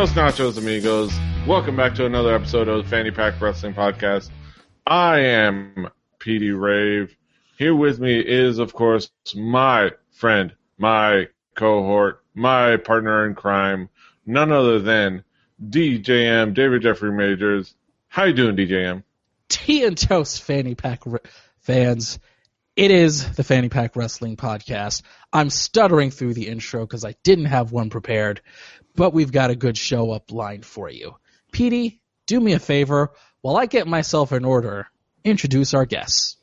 Buenos nachos, amigos. Welcome back to another episode of the Fanny Pack Wrestling Podcast. I am PD Rave. Here with me is, of course, my friend, my cohort, my partner in crime, none other than DJM, David Jeffrey Majors. How you doing, DJM? Tea and toast, Fanny Pack fans. It is the Fanny Pack Wrestling Podcast. I'm stuttering through the intro because I didn't have one prepared, but we've got a good show up lined for you. Petey, do me a favor while I get myself in order. Introduce our guests.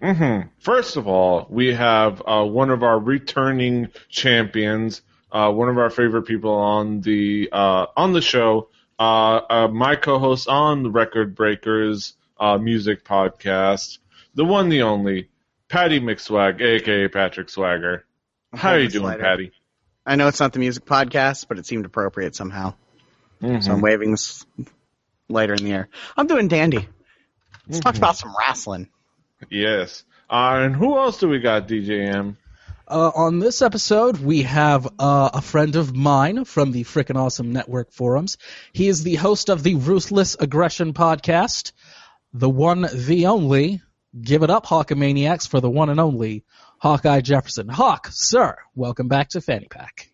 Mm-hmm. First of all, we have uh, one of our returning champions, uh, one of our favorite people on the uh, on the show, uh, uh, my co-host on the Record Breakers uh, music podcast, the one, the only, Patty McSwag, aka Patrick Swagger. How are you doing, Slider. Patty? I know it's not the music podcast, but it seemed appropriate somehow. Mhm. So I'm waving this lighter in the air. I'm doing dandy. Let's talk about some wrestling. Yes. Uh, and who else do we got, DJM? Uh, on this episode, we have uh, a friend of mine from the Frickin' Awesome Network forums. He is the host of the Ruthless Aggression podcast, the one, the only. Give it up, Hawkamaniacs, for the one and only Hawkeye Jefferson. Hawk, sir, welcome back to Fanny Pack.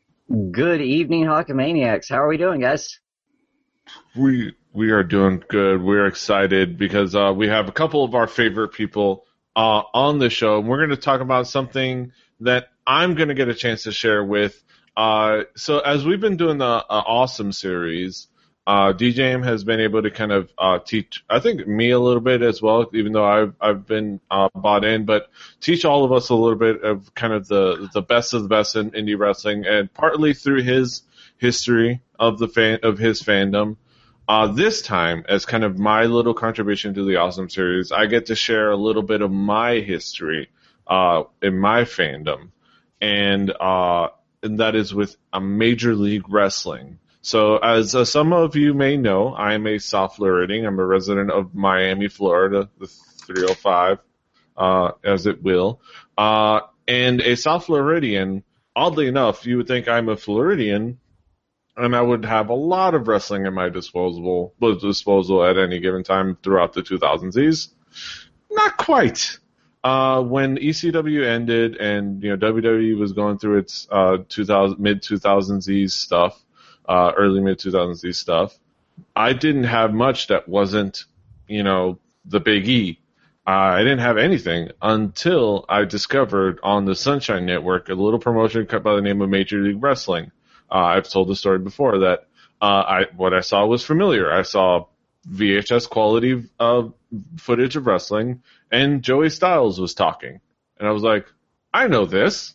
Good evening, Hawkamaniacs. How are we doing, guys? We we are doing good. We're excited because uh, we have a couple of our favorite people uh, on the show, and we're going to talk about something that I'm going to get a chance to share with. Uh, so as we've been doing the uh, awesome series, uh, DJM has been able to kind of uh, teach, I think, me a little bit as well, even though I've I've been uh, bought in, but teach all of us a little bit of kind of the the best of the best in indie wrestling, and partly through his history of the fan of his fandom. Uh, this time, as kind of my little contribution to the Awesome series, I get to share a little bit of my history uh, in my fandom, and uh, and that is with a Major League Wrestling. So, as uh, some of you may know, I am a South Floridian. I'm a resident of Miami, Florida, the 305, uh, as it will. Uh, and a South Floridian, oddly enough, you would think I'm a Floridian, and I would have a lot of wrestling at my disposal, disposal at any given time throughout the 2000s. Not quite. Uh, when ECW ended and you know WWE was going through its uh, 2000 mid 2000s stuff, uh, early mid 2000s stuff, I didn't have much that wasn't you know the Big E. Uh, I didn't have anything until I discovered on the Sunshine Network a little promotion cut by the name of Major League Wrestling. Uh, I've told the story before that uh, I what I saw was familiar. I saw VHS quality of footage of wrestling, and Joey Styles was talking, and I was like, I know this.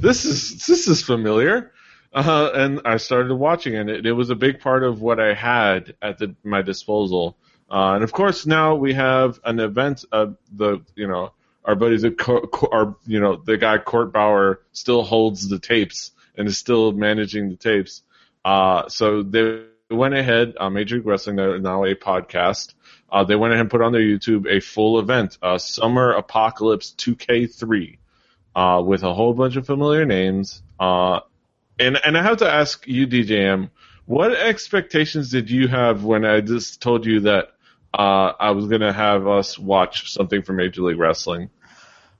this is this is familiar. Uh, and I started watching it. it. Was a big part of what I had at the, my disposal. Uh, and of course, now we have an event. The you know our buddies at Co- Co- our you know the guy Court Bauer still holds the tapes and is still managing the tapes. Uh, so they went ahead, uh, Major League Wrestling, they're now a podcast. Uh, they went ahead and put on their YouTube a full event, uh, Summer Apocalypse 2K3, uh, with a whole bunch of familiar names. Uh, and, and I have to ask you, DJM, what expectations did you have when I just told you that, uh, I was gonna have us watch something from Major League Wrestling?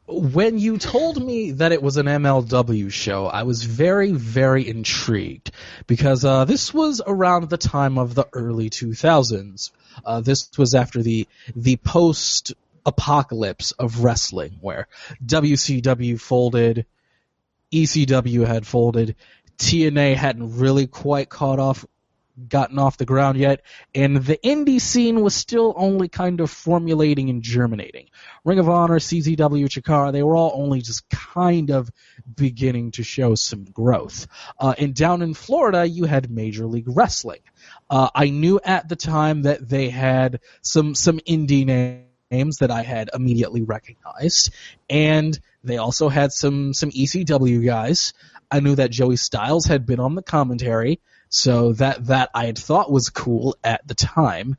When you told me that it was an MLW show, I was very, very intrigued because uh, this was around the time of the early 2000s. Uh, this was after the the post apocalypse of wrestling, where WCW folded, ECW had folded, TNA hadn't really quite caught off, gotten off the ground yet, and the indie scene was still only kind of formulating and germinating. Ring of Honor, CZW, Chikara, they were all only just kind of beginning to show some growth. Uh, and down in Florida, you had Major League Wrestling. Uh, I knew at the time that they had some some indie names that I had immediately recognized, and they also had some some ECW guys. I knew that Joey Styles had been on the commentary, so that that I had thought was cool at the time,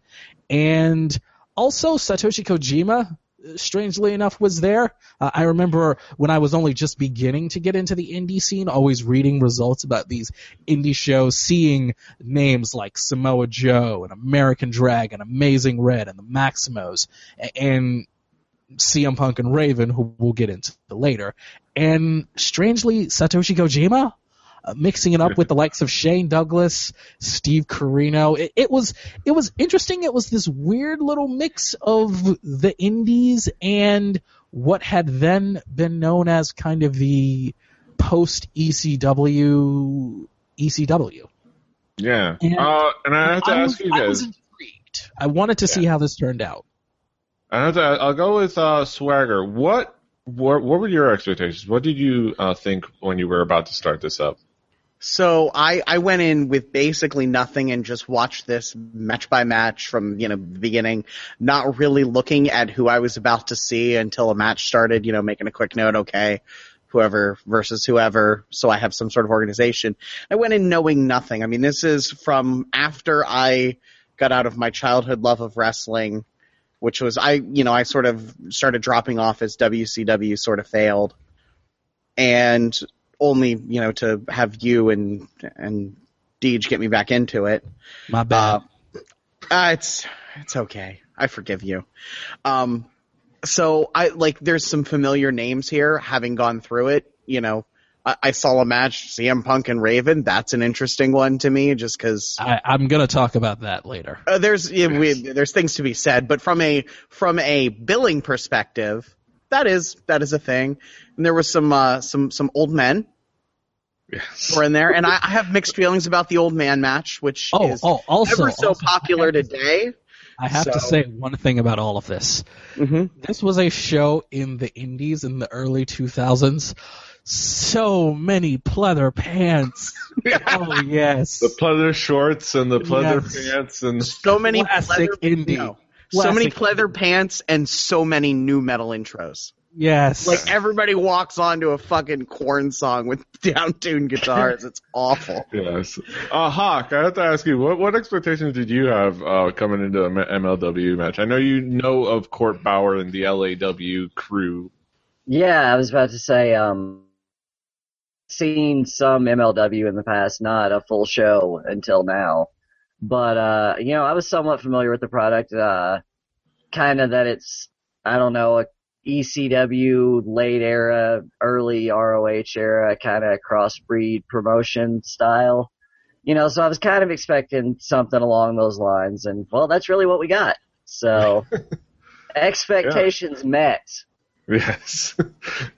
and also Satoshi Kojima strangely enough, was there. Uh, I remember when I was only just beginning to get into the indie scene, always reading results about these indie shows, seeing names like Samoa Joe and American Dragon, Amazing Red, and the Maximos, and CM Punk and Raven, who we'll get into later. And strangely, Satoshi Kojima, uh, mixing it up with the likes of Shane Douglas, Steve Corino. It, it, was it was interesting. It was this weird little mix of the indies and what had then been known as kind of the post ECW ECW. Yeah, and, uh, and I have to I ask was, you guys. I was intrigued. I wanted to yeah. see how this turned out. I have to. I'll go with uh, Swagger. What, what what were your expectations? What did you uh, think when you were about to start this up? So I, I went in with basically nothing and just watched this match by match from, you know, the beginning, not really looking at who I was about to see until a match started, you know, making a quick note, okay, whoever versus whoever, so I have some sort of organization. I went in knowing nothing. I mean, this is from after I got out of my childhood love of wrestling, which was I, you know, I sort of started dropping off as WCW sort of failed. And only you know to have you and and Deej get me back into it. My bad. Uh, uh, it's it's okay. I forgive you. Um, so I like there's some familiar names here. Having gone through it, you know, I, I saw a match CM Punk and Raven. That's an interesting one to me, just because I'm gonna talk about that later. Uh, there's yeah, we, there's things to be said, but from a from a billing perspective, that is that is a thing. And there was some uh, some some old men yes. were in there, and I, I, have mixed feelings about the old man match, which oh, is oh, also, ever so also, popular I today. To, I have so. to say one thing about all of this. Mm-hmm. This was a show in the indies in the early 2000s. So many pleather pants. oh yes, the pleather shorts and the pleather yes. pants and so many classic pleather, indie. No, so many pleather pants and so many new metal intros. Yes. Like everybody walks onto a fucking Korn song with down-tuned guitars. It's awful. Yes. Uh, Hawk, I have to ask you, what what expectations did you have uh, coming into an MLW match? I know you know of Court Bauer and the LAW crew. Yeah, I was about to say, um, seen some MLW in the past, not a full show until now. But, uh, you know, I was somewhat familiar with the product, uh, kind of that it's, I don't know, a ECW late era, early ROH era kind of crossbreed promotion style. You know, so I was kind of expecting something along those lines, and well, that's really what we got. So expectations yeah. met. Yes,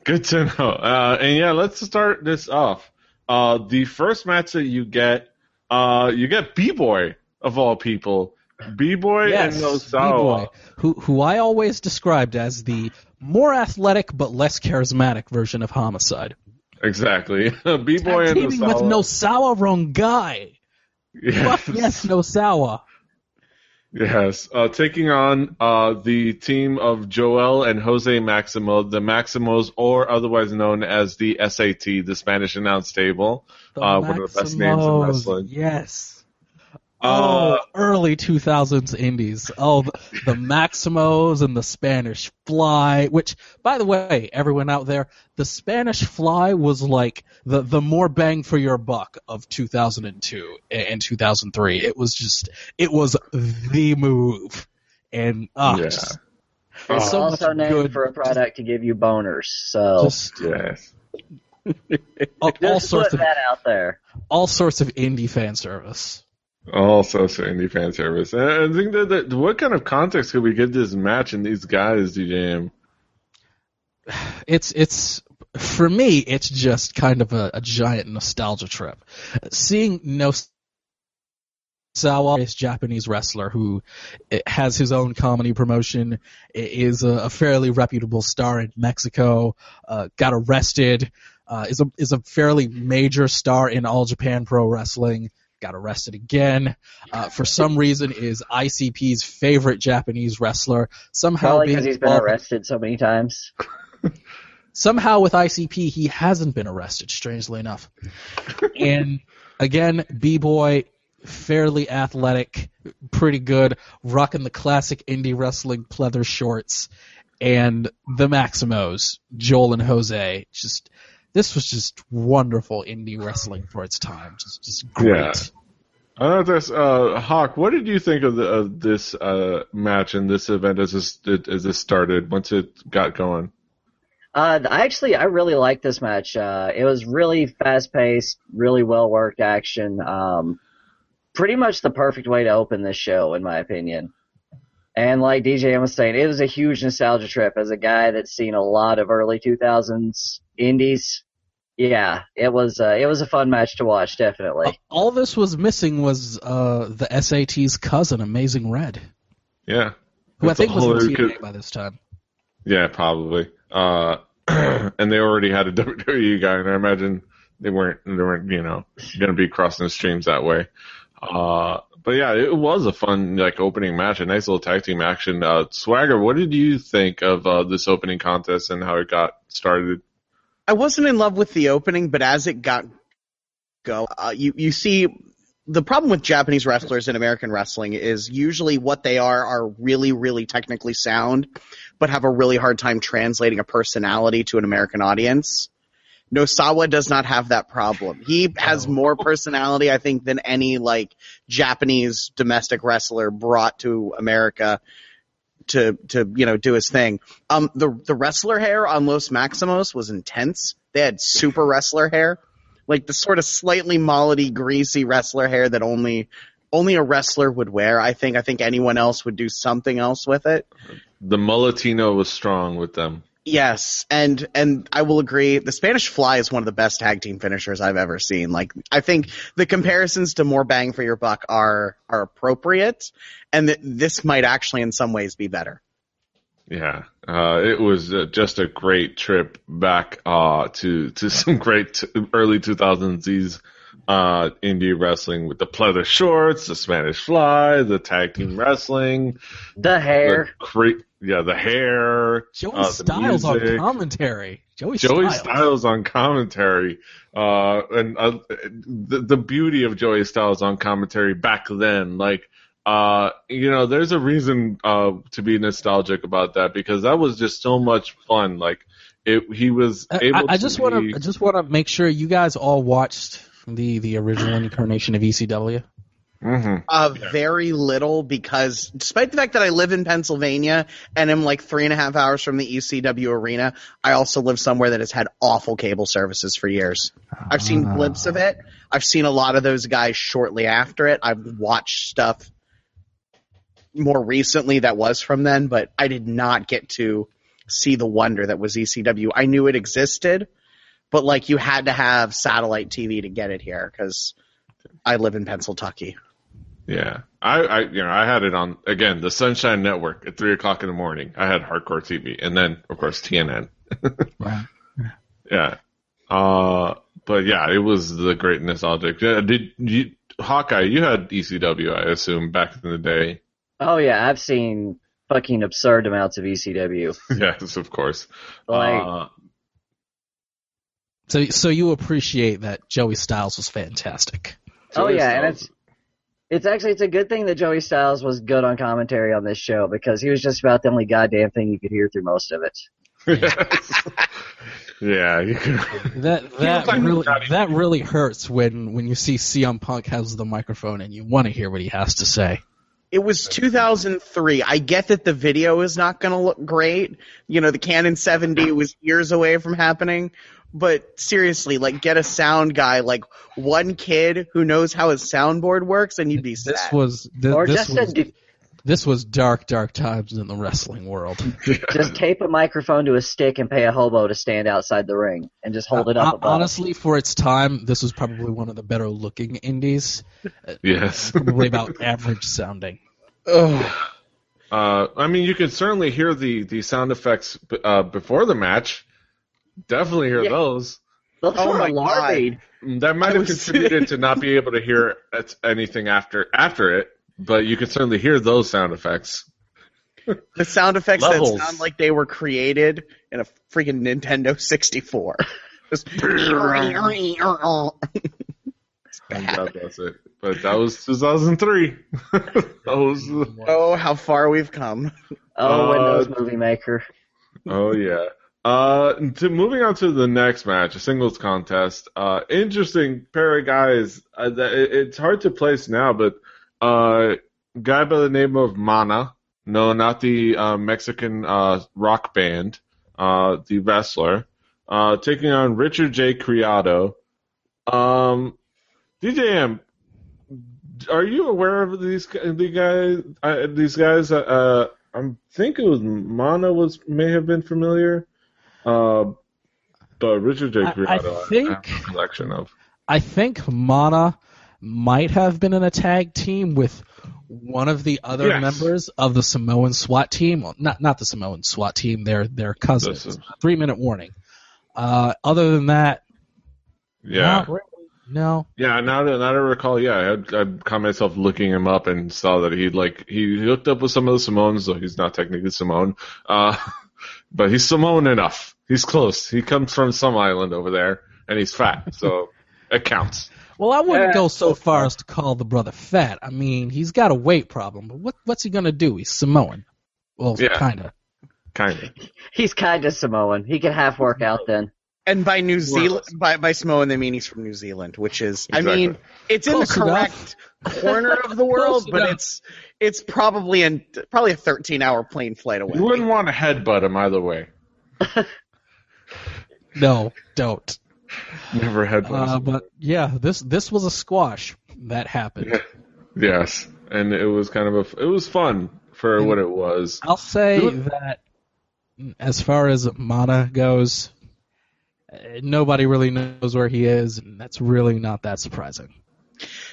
good to know. Uh, and yeah, let's start this off. Uh, the first match that you get, uh, you get B Boy of all people. B Boy yes, and Nosawa. B-Boy, who who I always described as the more athletic but less charismatic version of Homicide. Exactly. B boy and Nosawa. with Nosawa guy. Yes. yes, Nosawa. Yes, uh, taking on uh, the team of Joel and Jose Maximo, the Maximos, or otherwise known as the SAT, the Spanish announce table, uh, one of the best names in wrestling. Yes. Oh, early 2000s indies. Oh, the, the Maximos and the Spanish Fly, which, by the way, everyone out there, the Spanish Fly was like the, the more bang for your buck of 2002 and 2003. It was just, it was the move. And, uh, yeah. just, uh, so also named good. for a product to give you boners, so. Just, yes. all, all sorts of, that out there. All sorts of indie fan service. Also, indie fan service. I think that, that what kind of context could we give this match and these guys, DJM? It's it's for me, it's just kind of a, a giant nostalgia trip. Seeing no Sawa, is Japanese wrestler who has his own comedy promotion, is a, a fairly reputable star in Mexico, uh, got arrested, uh, is a is a fairly major star in All Japan Pro Wrestling got arrested again. Uh, for some reason, is ICP's favorite Japanese wrestler. Somehow, because he's been arrested so many times. somehow, with ICP, he hasn't been arrested. Strangely enough, and again, B boy, fairly athletic, pretty good, rocking the classic indie wrestling pleather shorts. and the Maximos, Joel and Jose. Just this was just wonderful indie wrestling for its time. Just just great. Yeah. Uh, this, uh, Hawk, what did you think of, the, of this uh, match and this event as this as this started once it got going? Uh, I actually, I really liked this match. Uh, it was really fast paced, really well worked action. Um, pretty much the perfect way to open this show, in my opinion. And like DJ was saying, it was a huge nostalgia trip as a guy that's seen a lot of early 2000s indies. Yeah, it was uh, it was a fun match to watch, definitely. All this was missing was uh, the SAT's cousin, Amazing Red, Yeah. who That's I think was whole in other- TNA by this time. Yeah, probably. Uh, and they already had a WWE guy, and I imagine they weren't they weren't you know going to be crossing the streams that way. Uh, but yeah, it was a fun like opening match, a nice little tag team action. Uh, Swagger, what did you think of uh, this opening contest and how it got started? I wasn't in love with the opening, but as it got go, uh, you you see the problem with Japanese wrestlers in American wrestling is usually what they are are really really technically sound, but have a really hard time translating a personality to an American audience. Nosawa does not have that problem. He has more personality, I think, than any like Japanese domestic wrestler brought to America to to you know do his thing. Um, the the wrestler hair on Los Maximos was intense. They had super wrestler hair, like the sort of slightly mollety, greasy wrestler hair that only only a wrestler would wear. I think. I think anyone else would do something else with it. The Mulletino was strong with them. Yes, and and I will agree. The Spanish Fly is one of the best tag team finishers I've ever seen. Like I think the comparisons to more bang for your buck are are appropriate, and that this might actually in some ways be better. Yeah, uh, it was uh, just a great trip back uh, to to some great t- early 2000s uh, indie wrestling with the pleather shorts, the Spanish Fly, the tag team wrestling, The hair. the cra- yeah, the hair, Joey uh, Styles on commentary. Joey, Joey Styles. Styles on commentary, uh, and uh, the the beauty of Joey Styles on commentary back then, like, uh, you know, there's a reason uh, to be nostalgic about that because that was just so much fun. Like, it, he was I- able. I, I to just want be- to I just want to make sure you guys all watched the the original incarnation of ECW. Mhm. Uh, very little because despite the fact that I live in Pennsylvania and am like three and a half hours from the ECW arena, I also live somewhere that has had awful cable services for years. I've seen Ah. glimpses of it. I've seen a lot of those guys shortly after it. I've watched stuff more recently that was from then, but I did not get to see the wonder that was ECW. I knew it existed, but like you had to have satellite TV to get it here because I live in Pennsylvania. Yeah, I, I, you know, I had it on again the Sunshine Network at three o'clock in the morning. I had hardcore TV, and then of course TNN. Right. Yeah. Uh, but yeah, it was the great nostalgic. Did you, Hawkeye? You had ECW, I assume, back in the day. Oh yeah, I've seen fucking absurd amounts of E ECW. yes, of course. Like, uh, So so you appreciate that Joey Styles was fantastic. oh Joey yeah, and it's it's actually it's a good thing that Joey Styles was good on commentary on this show because he was just about the only goddamn thing you could hear through most of it. yeah, you could, That that really that really hurts when when you see CM Punk has the microphone and you want to hear what he has to say. It was 2003. I get that the video is not going to look great. You know, the Canon 7D was years away from happening. But seriously, like, get a sound guy, like one kid who knows how his soundboard works, and you'd be This set. was this, Or this just was a, this was dark dark times in the wrestling world. just tape a microphone to a stick and pay a hobo to stand outside the ring and just hold it up Uh, above. honestly, for its time, this was probably one of the better looking indies. yes. Probably about average sounding. Uh, I mean, you can certainly hear the the sound effects uh, before the match. Definitely hear Yeah. those. Those Oh were my alarming. That might have contributed to not be able to hear anything after after it, but you can certainly hear those sound effects. the sound effects Levels. that sound like they were created in a freaking Nintendo 64. Just- And God bless it. But that was 2003. that was oh, how far we've come. Oh, Uh, Windows Movie Maker. oh yeah. Uh, to moving on to the next match, a singles contest. Uh, interesting pair of guys. Uh, it, it's hard to place now, but uh, guy by the name of Mana. No, not the uh, Mexican uh, rock band. Uh, the wrestler. Uh, taking on Richard J. Criado. Um, DJM, are you aware of these the guys? Uh, these guys? Uh, I think it was Mana was may have been familiar. Uh, but Richard J. I- I think- collection of. I think Mana might have been in a tag team with one of the other Yes. members of the Samoan SWAT team. Well, not not the Samoan SWAT team. They're they're cousins. Is- Three minute warning. Uh, other than that, Yeah, really. No. yeah. Now that now that I recall, yeah, I, I caught myself looking him up and saw that he like he hooked up with some of the Samoans, though he's not technically Samoan, uh, but he's Samoan enough. He's close. He comes from some island over there, and he's fat, so it counts. Well, I wouldn't Yeah, go so so far far. as to call the brother fat. I mean, he's got a weight problem, but what what's he gonna do? He's Samoan. Well, Yeah. kinda. Kind of. He's kind of Samoan. He can half work out then. And by New Zealand, Worthless. by by Samoan, they mean he's from New Zealand, which is, I mean, it's in the Close enough. correct corner of the world, but enough. it's it's probably in probably a 13 hour plane flight away. You wouldn't want to headbutt him either way. No, don't. Never headbutt. Uh, but yeah, this this was a squash that happened. Yes, and it was kind of a it was fun for what it was. I'll say Do it. that as far as Mana goes, uh, nobody really knows where he is, and that's really not that surprising.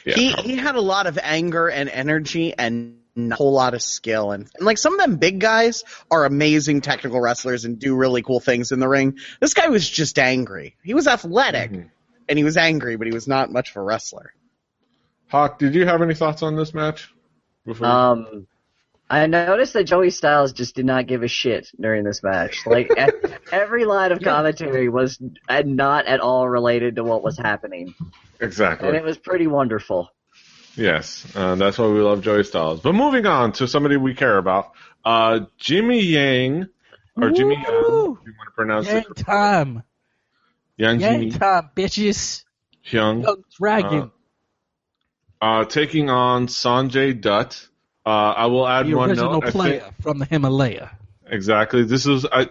Yeah, he probably. he had a lot of anger and energy and a whole lot of skill and, and like some of them big guys are amazing technical wrestlers and do really cool things in the ring. This guy was just angry. He was athletic Mhm. and he was angry, but he was not much of a wrestler. Hawk, did you have any thoughts on this match? Before Um, I noticed that Joey Styles just did not give a shit during this match. Like every line of commentary was uh, not at all related to what was happening, exactly. and it was pretty wonderful. Yes, uh, that's why we love Joey Styles. But moving on to somebody we care about, uh, Jimmy Yang, or Jimmy Yang, if you want to pronounce Yang it, time, Yang Yang Jimmy time, bitches. Hyung, Young dragon. uh, taking on Sanjay Dutt. Uh, I will add the one note. Player from the Himalaya. exactly. This is I.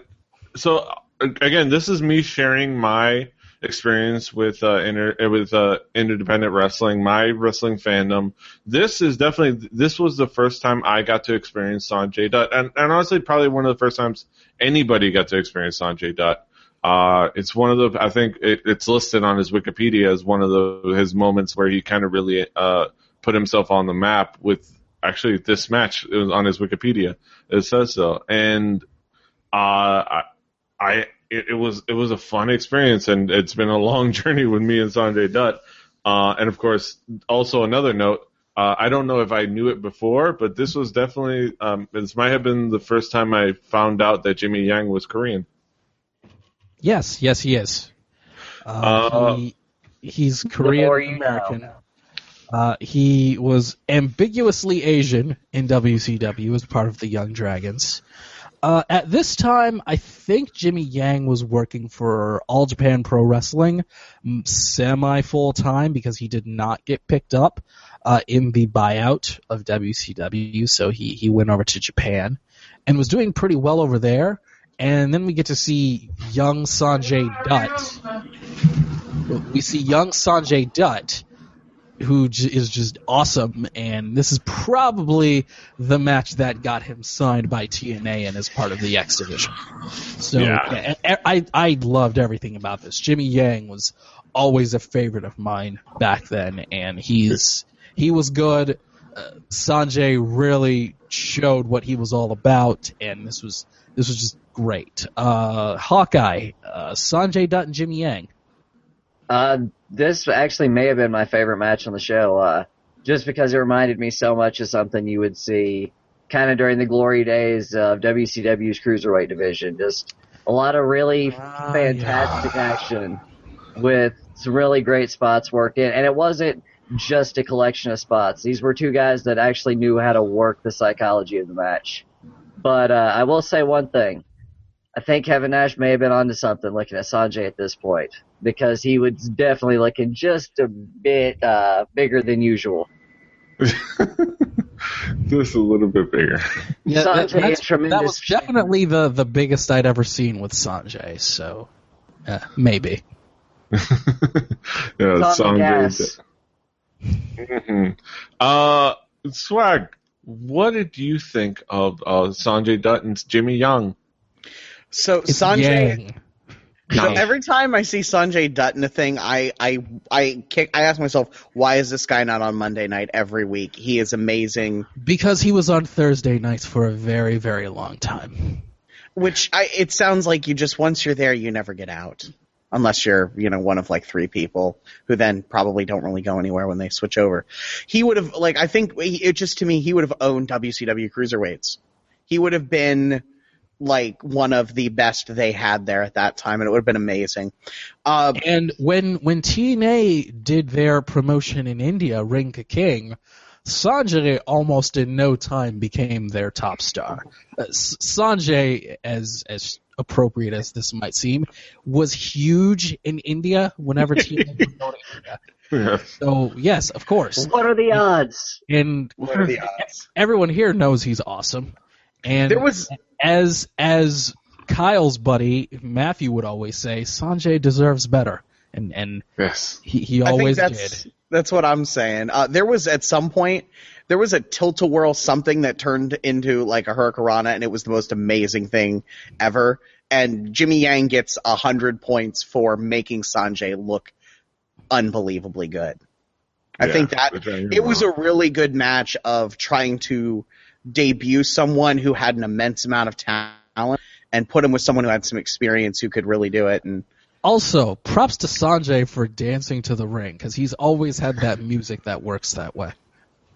So uh, again, this is me sharing my experience with uh, inter, uh, with uh, independent wrestling, my wrestling fandom. This is definitely this was the first time I got to experience Sanjay Dutt, and, and honestly, probably one of the first times anybody got to experience Sanjay Dutt. Uh, it's one of the I think it, it's listed on his Wikipedia as one of the his moments where he kind of really uh, put himself on the map with actually this match. It was on his Wikipedia. It says so, and uh, I, I it, it was it was a fun experience, and it's been a long journey with me and Sanjay Dutt. Uh, and of course, also another note. Uh, I don't know if I knew it before, but this was definitely um, this might have been the first time I found out that Jimmy Yang was Korean. Yes, yes, he is. Uh, Uh, he, he's Korean more American. Uh, he was ambiguously Asian in WCW as part of the Young Dragons. Uh, at this time, I think Jimmy Yang was working for All Japan Pro Wrestling semi full time because he did not get picked up uh, in the buyout of WCW, so he, he went over to Japan and was doing pretty well over there. And then we get to see young Sanjay Dutt. We see young Sanjay Dutt, who j- is just awesome, and this is probably the match that got him signed by TNA and as part of the X division. So Yeah. yeah, I I loved everything about this. Jimmy Yang was always a favorite of mine back then, and he's he was good. Uh, Sanjay really showed what he was all about, and this was this was just great. Uh, Hawkeye, uh, Sanjay Dutt, and Jimmy Yang. Uh, this actually may have been my favorite match on the show, uh, just because it reminded me so much of something you would see kind of during the glory days of WCW's cruiserweight division. Just a lot of really Ah, fantastic action with some really great spots worked in, and it wasn't just a collection of spots. These were two guys that actually knew how to work the psychology of the match. But uh, I will say one thing: I think Kevin Nash may have been onto something looking at Sanjay at this point because he was definitely looking just a bit uh, bigger than usual. Just a little bit bigger. Yeah, that, Sanjay that's- tremendous. that was definitely the the biggest I'd ever seen with Sanjay. So uh, maybe. yeah, It's on the Sanjay. gas. Mhm. Uh, Swag, what did you think of uh, Sanjay Dutt, Jimmy Young? So It's Sanjay, Yang. So every time I see Sanjay Dutt in a thing, I I I kick. I ask myself, why is this guy not on Monday night every week? He is amazing. Because he was on Thursday nights for a very very long time. Which I it sounds like you just once you're there, you never get out, unless you're you know one of like three people who then probably don't really go anywhere when they switch over. He would have like I think he- it just to me he would have owned WCW cruiserweights. He would have been like one of the best they had there at that time, and it would have been amazing. Uh, And when when TNA did their promotion in India, Ring Ka King, Sanjay almost in no time became their top star. Uh, Sanjay, as as appropriate as this might seem, was huge in India whenever TNA was go to India. Yeah. So yes, of course, What are the odds? and what are the odds? everyone here knows he's awesome. And There was as as Kyle's buddy Matthew would always say, Sanjay deserves better, and and Yes. he, he I always think that's, did. That's what I'm saying. Uh, there was at some point there was a tilt a whirl something that turned into like a hurricanrana, and it was the most amazing thing ever. And Jimmy Yang gets a hundred points for making Sanjay look unbelievably good. I Yeah, think that which I agree it was a really good match of trying to debut someone who had an immense amount of talent and put him with someone who had some experience who could really do it. And Also, props to Sanjay for dancing to the ring because he's always had that music that works that way.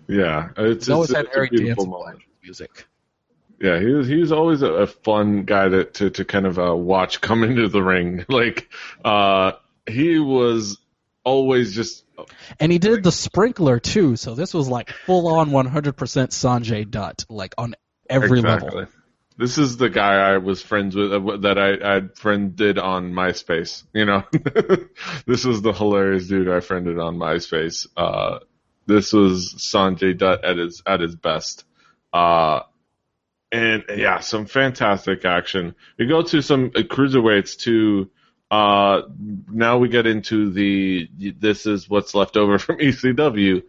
Yeah. It's, He's always it's, had it's very a beautiful danceable moment. music. Yeah, he was he was always a, a fun guy to to, to kind of uh, watch come into the ring. Like uh, he was always just And he did the sprinkler too, so this was like full on 100% Sanjay Dutt, like on every exactly. level. This is the guy I was friends with uh, that I I friended on MySpace. You know, this was the hilarious dude I friended on MySpace. Uh, this was Sanjay Dutt at his at his best. Uh, and yeah, some fantastic action. We go to some uh, cruiserweights too. Uh, now we get into the this is what's left over from ECW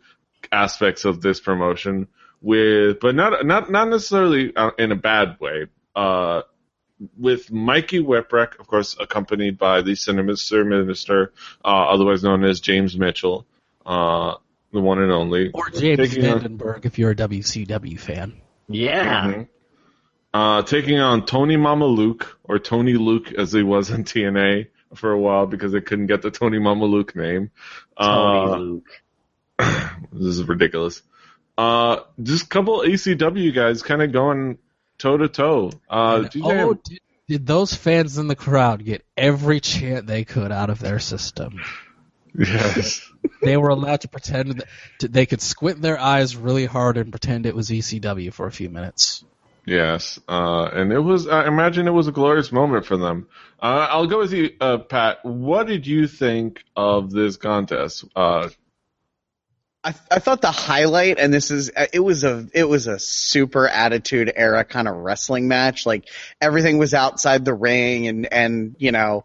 aspects of this promotion with, but not not not necessarily uh, in a bad way. Uh, with Mikey Whipwreck, of course, accompanied by the Sinister Minister, uh, otherwise known as James Mitchell, uh, the one and only, Or James Taking on- Vandenberg if you're a WCW fan. Yeah. Mhm. Uh, taking on Tony Mama Luke, or Tony Luke as he was in TNA for a while because they couldn't get the Tony Mama Luke name. Tony Uh, Luke. this is ridiculous. Uh, just a couple ECW guys kind of going toe to toe. Uh, oh, did, did those fans in the crowd get every chant they could out of their system? yes. They were allowed to pretend that they could squint their eyes really hard and pretend it was ECW for a few minutes. Yes, uh, and it was. I imagine it was a glorious moment for them. Uh, I'll go with you, uh, Pat. What did you think of this contest? Uh, I, I thought the highlight, and this is, it was a, it was a super attitude era kind of wrestling match. Like everything was outside the ring, and and you know,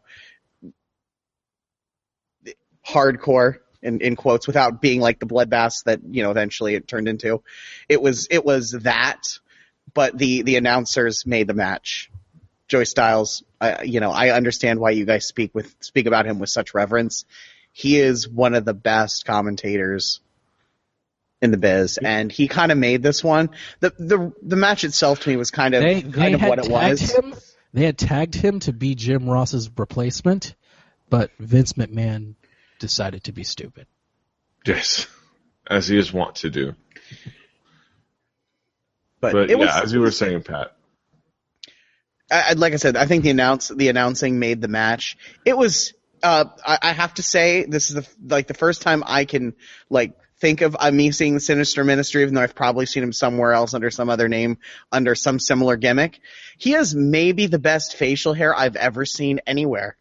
hardcore in in quotes, without being like the bloodbath that you know eventually it turned into. It was it was that, but the the announcers made the match. Joey Styles, I, you know, I understand why you guys speak with speak about him with such reverence. He is one of the best commentators in the biz, and he kind of made this one. the the The match itself to me was kind of They kind they of had what it tagged was. him. They had tagged him to be Jim Ross's replacement, but Vince McMahon decided to be stupid. yes, as he is wont to do. But, But it yeah, was as you were saying, Pat. I, I- like I said, I think the announce the announcing made the match. It was. Uh, I, I have to say, this is the like the first time I can like think of uh, me seeing the Sinister Ministry, even though I've probably seen him somewhere else under some other name, under some similar gimmick. He has maybe the best facial hair I've ever seen anywhere.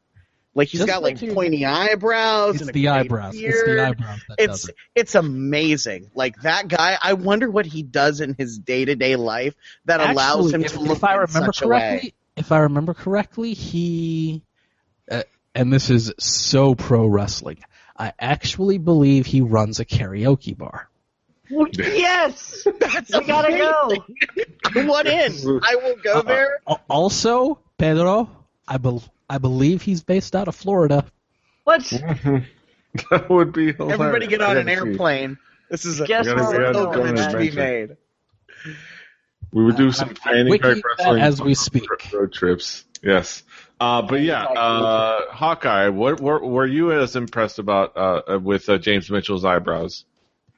Like he's Just got like like you- pointy eyebrows. It's and a the great eyebrows. It's the eyebrows that does It's it. it's amazing. Like that guy, I wonder what he does in his day to day life that allows him if, to look if I in remember such a way. correctly, if I remember correctly, he, uh, and this is so pro wrestling. I actually believe he runs a karaoke bar. Yes, That's we gotta go. go. what in? I will go Uh, there. Al- Also, Pedro, I bel I believe he's based out of Florida. What? that would be hilarious. Everybody get on I an gotta airplane. This is a Guess We gotta- where we gotta going pilgrimage to be made. We would do some fanny pack wrestling as we speak. road trips. Yes. Uh, but yeah, uh, Hawkeye, what were, were you as impressed about uh, with uh, James Mitchell's eyebrows?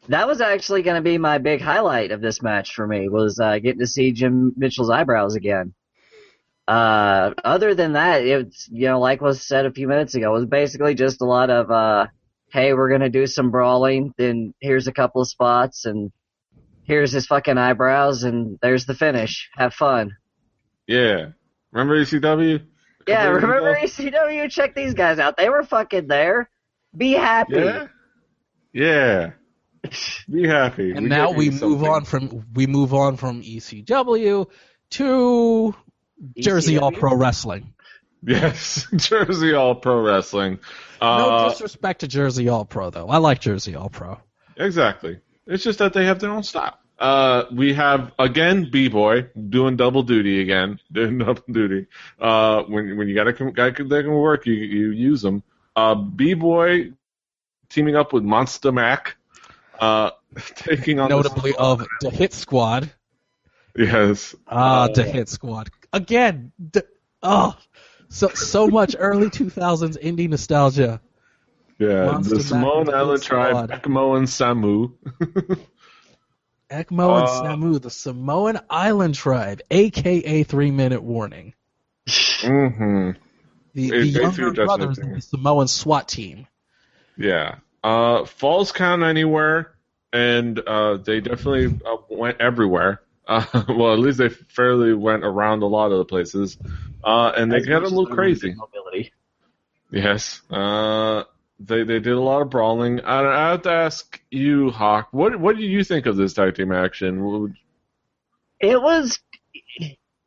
That was actually going to be my big highlight of this match for me was uh, getting to see Jim Mitchell's eyebrows again. Uh, other than that, it's you know like was said a few minutes ago, it was basically just a lot of uh, hey, we're gonna do some brawling, then here's a couple of spots, and here's his fucking eyebrows, and there's the finish. Have fun. Yeah. Remember ECW? Yeah, remember ago? ECW? Check these guys out. They were fucking there. Be happy. Yeah. Yeah. Be happy. And now we move something. on from we move on from ECW to Jersey All Pro Wrestling. Yes, Jersey All Pro Wrestling. No Uh, disrespect to Jersey All Pro though. I like Jersey All Pro. Exactly. It's just that they have their own style. Uh, we have again B boy doing double duty again, doing double duty. Uh, when when you got a guy that can work, you you use them. Uh, B boy teaming up with Monster Mac, uh, taking on this- Notably of the Hit Squad. yes. Ah, Uh, the Hit Squad. Again, the, oh, so so much early 2000s indie nostalgia. Yeah, Monster the Samoan Island tribe, Ekmo and Samu. Ekmo and Uh, Samu, the Samoan Island Tribe, aka Three Minute Warning. Mm-hmm. The, the younger threw a judgment brothers of the Samoan SWAT team. Yeah. Uh, Falls Count Anywhere, and uh, they definitely uh, went everywhere. Uh, well, at least they fairly went around a lot of the places. Uh, and they As got a little crazy. Mobility. Yes. Uh, they they did a lot of brawling. I, I have to ask you, Hawk, what what do you think of this tag team action? It was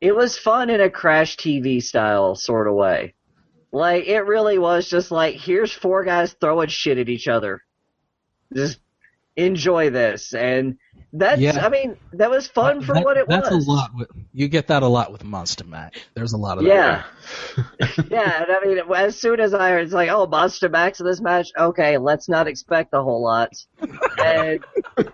it was fun in a crash TV style sort of way. Like it really was just like here's four guys throwing shit at each other. Just enjoy this and that's Yeah. I mean that was fun for That- what it that's was. a lot. With, you get that a lot with Monster Mac. There's a lot of Yeah. yeah, and I mean as soon as I heard it's like, oh Monster Mac's in this match, okay, let's not expect a whole lot. and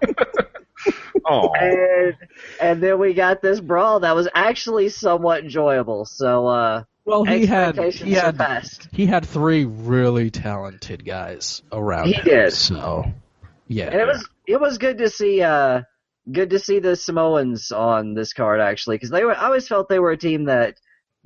Oh, and and then we got this brawl that was actually somewhat enjoyable. So uh. Well, he had expectations he had surpassed. he had three really talented guys around He him. did. So, yeah. And it was it was good to see uh good to see the Samoans on this card actually because they were I always felt they were a team that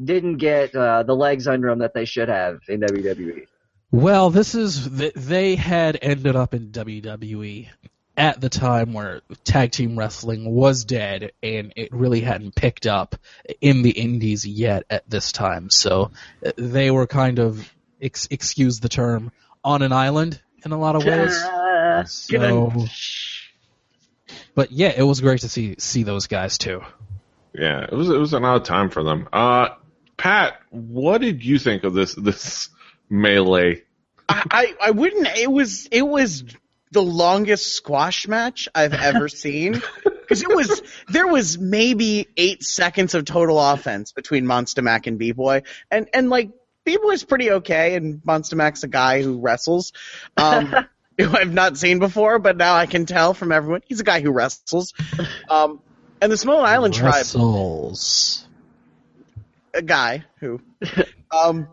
didn't get uh, the legs under them that they should have in. WWE. Well, this is th- they had ended up in WWE at the time where tag team wrestling was dead and it really hadn't picked up in the indies yet at this time. So uh, they were kind of ex- excuse the term on an island in a lot of ways. So, but yeah, it was great to see see those guys too. yeah. It was it was an odd time for them. Uh, Pat, what did you think of this this melee? I, I I wouldn't. It was it was the longest squash match I've ever seen because it was there was maybe eight seconds of total offense between Monster Mac and B Boy, and and like B Boy Boy's pretty okay, and Monster Mac's a guy who wrestles. Um, who I've not seen before, but now I can tell from everyone he's a guy who wrestles. Um, and the Samoan Island tribe Wrestles. a guy who um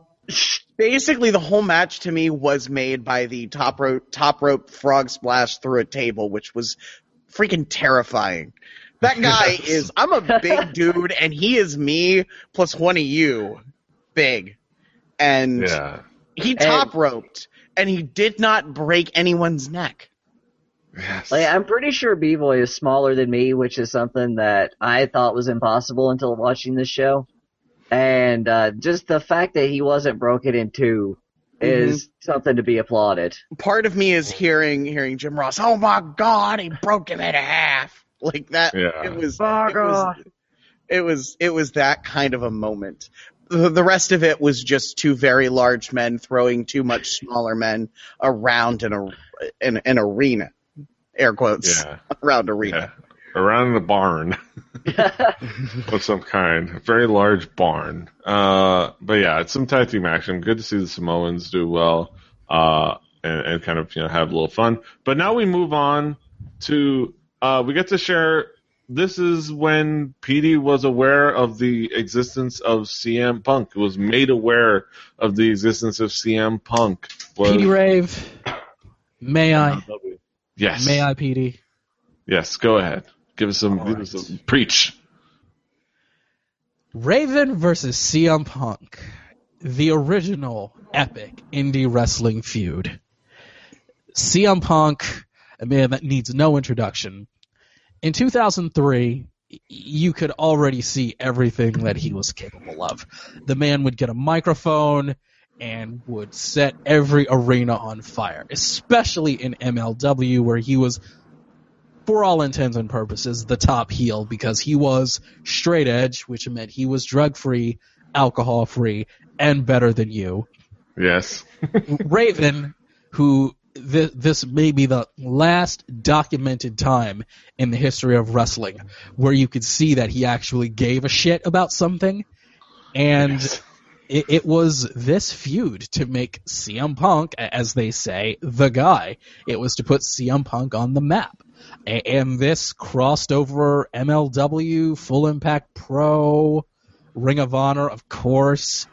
basically the whole match to me was made by the top rope top rope frog splash through a table which was freaking terrifying that guy Yes. is i'm a big dude and he is me plus one of you big and Yeah. he top roped and he did not break anyone's neck Yes. Like, I'm pretty sure B-Boy is smaller than me, which is something that I thought was impossible until watching this show. And uh, just the fact that he wasn't broken in 2 is something to be applauded. Part of me is hearing hearing Jim Ross. Oh my God, he broke him in half like that. Yeah. It was. Oh, it was. It was. It was that kind of a moment. The, the rest of it was just two very large men throwing two much smaller men around an ar- an, an arena, air quotes yeah. around arena. Yeah. Around the barn of some kind. A very large barn. Uh, but yeah, it's some tag team action. Good to see the Samoans do well. Uh, and, and kind of, you know, have a little fun. But now we move on to, uh, we get to share, this is when PD was aware of the existence of CM Punk, was made aware of the existence of CM Punk. Was, PD Rave, may I? Yes. May I, PD? Yes, go ahead. Give us some, All give us some preach. Raven versus CM Punk, the original epic indie wrestling feud. CM Punk, a man that needs no introduction. In 2003, you could already see everything that he was capable of. The man would get a microphone and would set every arena on fire, especially in MLW where he was for all intents and purposes, the top heel because he was straight edge, which meant he was drug free, alcohol free, and better than you. Yes. Raven, who th- this may be the last documented time in the history of wrestling where you could see that he actually gave a shit about something. And Yes. it, it was this feud to make CM Punk, as they say, the guy. It was to put CM Punk on the map. A- and this crossed over MLW, Full Impact Pro, Ring of Honor, of course,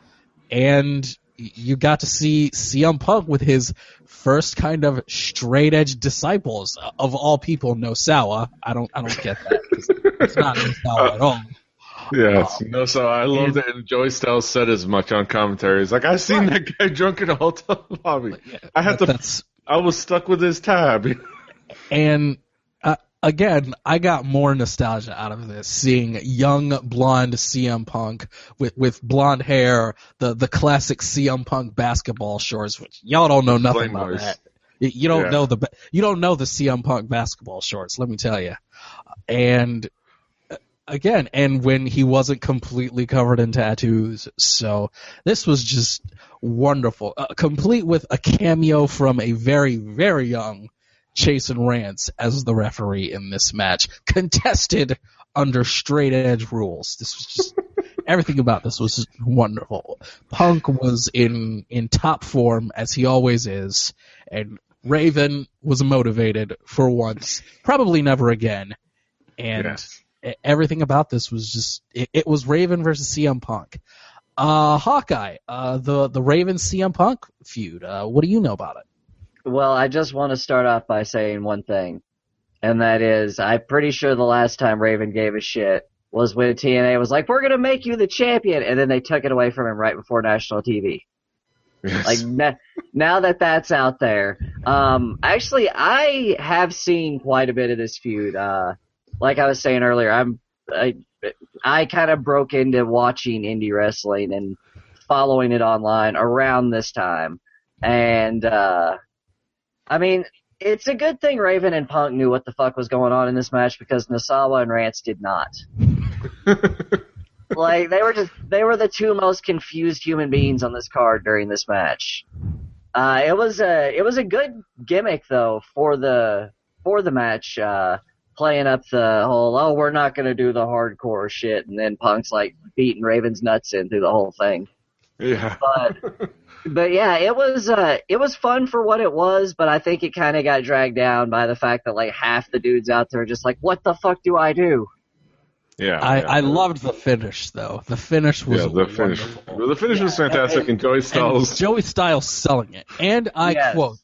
and you got to see CM Punk with his first kind of straight edge disciples of all people. Nosawa, I don't, I don't get that. It's not Nosawa at all. Yes, oh, no. So I love that and Joey Styles said as much on commentary. He's like, I've seen that guy drunk in a hotel lobby. I had to. That's I was stuck with his tab. And again, I got more nostalgia out of this, seeing young blonde CM Punk with with blonde hair, the the classic CM Punk basketball shorts, which y'all don't know nothing about that. You don't Yeah. know the you don't know the CM Punk basketball shorts. Let me tell you. And uh, again, and when he wasn't completely covered in tattoos, so this was just wonderful, uh, complete with a cameo from a very very young Chasyn Rance as the referee in this match, contested under straight edge rules. This was just everything about this was just wonderful. Punk was in in top form as he always is, and Raven was motivated for once, probably never again. And yes. everything about this was just it, it was Raven versus CM Punk. Uh, Hawkeye, uh, the the Raven CM Punk feud. Uh, what do you know about it? Well, I just want to start off by saying one thing, and that is, I'm pretty sure the last time Raven gave a shit was when TNA was like, "We're gonna make you the champion," and then they took it away from him right before national TV. yes. Like na- now that that's out there, um, actually, I have seen quite a bit of this feud. Uh, like I was saying earlier, I'm I, I kind of broke into watching indie wrestling and following it online around this time, and uh, I mean, it's a good thing Raven and Punk knew what the fuck was going on in this match because Nosawa and Rance did not. like they were just they were the two most confused human beings on this card during this match. Uh, it was a it was a good gimmick though for the for the match, uh, playing up the whole oh we're not gonna do the hardcore shit, and then Punk's like beating Raven's nuts in through the whole thing. yeah. But but yeah, it was uh it was fun for what it was, but I think it kind of got dragged down by the fact that like half the dudes out there are just like what the fuck do I do? Yeah. I, yeah. I loved the finish though. The finish was Yeah, the finish. wonderful. The finish was fantastic, and Joey And Styles. Joey Styles selling it. And I Yes. quote,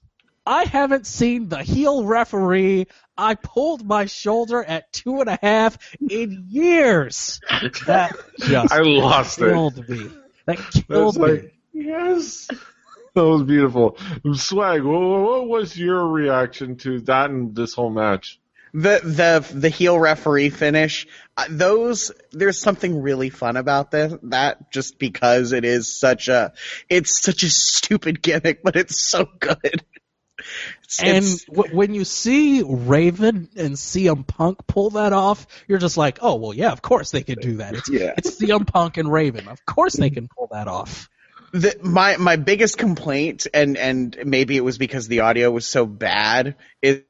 I haven't seen the heel referee. I pulled my shoulder at two and a half in years. That just I lost it. killed me. That killed That's me. Like yes. that was beautiful. Swag, what, what was your reaction to that and this whole match? the the the heel referee finish uh, those there's something really fun about this that just because it is such a it's such a stupid gimmick but it's so good It's- And it's- w- when you see Raven and CM Punk pull that off, you're just like, oh well, yeah, of course they could do that. It's Yeah. it's CM Punk and Raven. Of course they can pull that off. The, my my biggest complaint and and maybe it was because the audio was so bad is,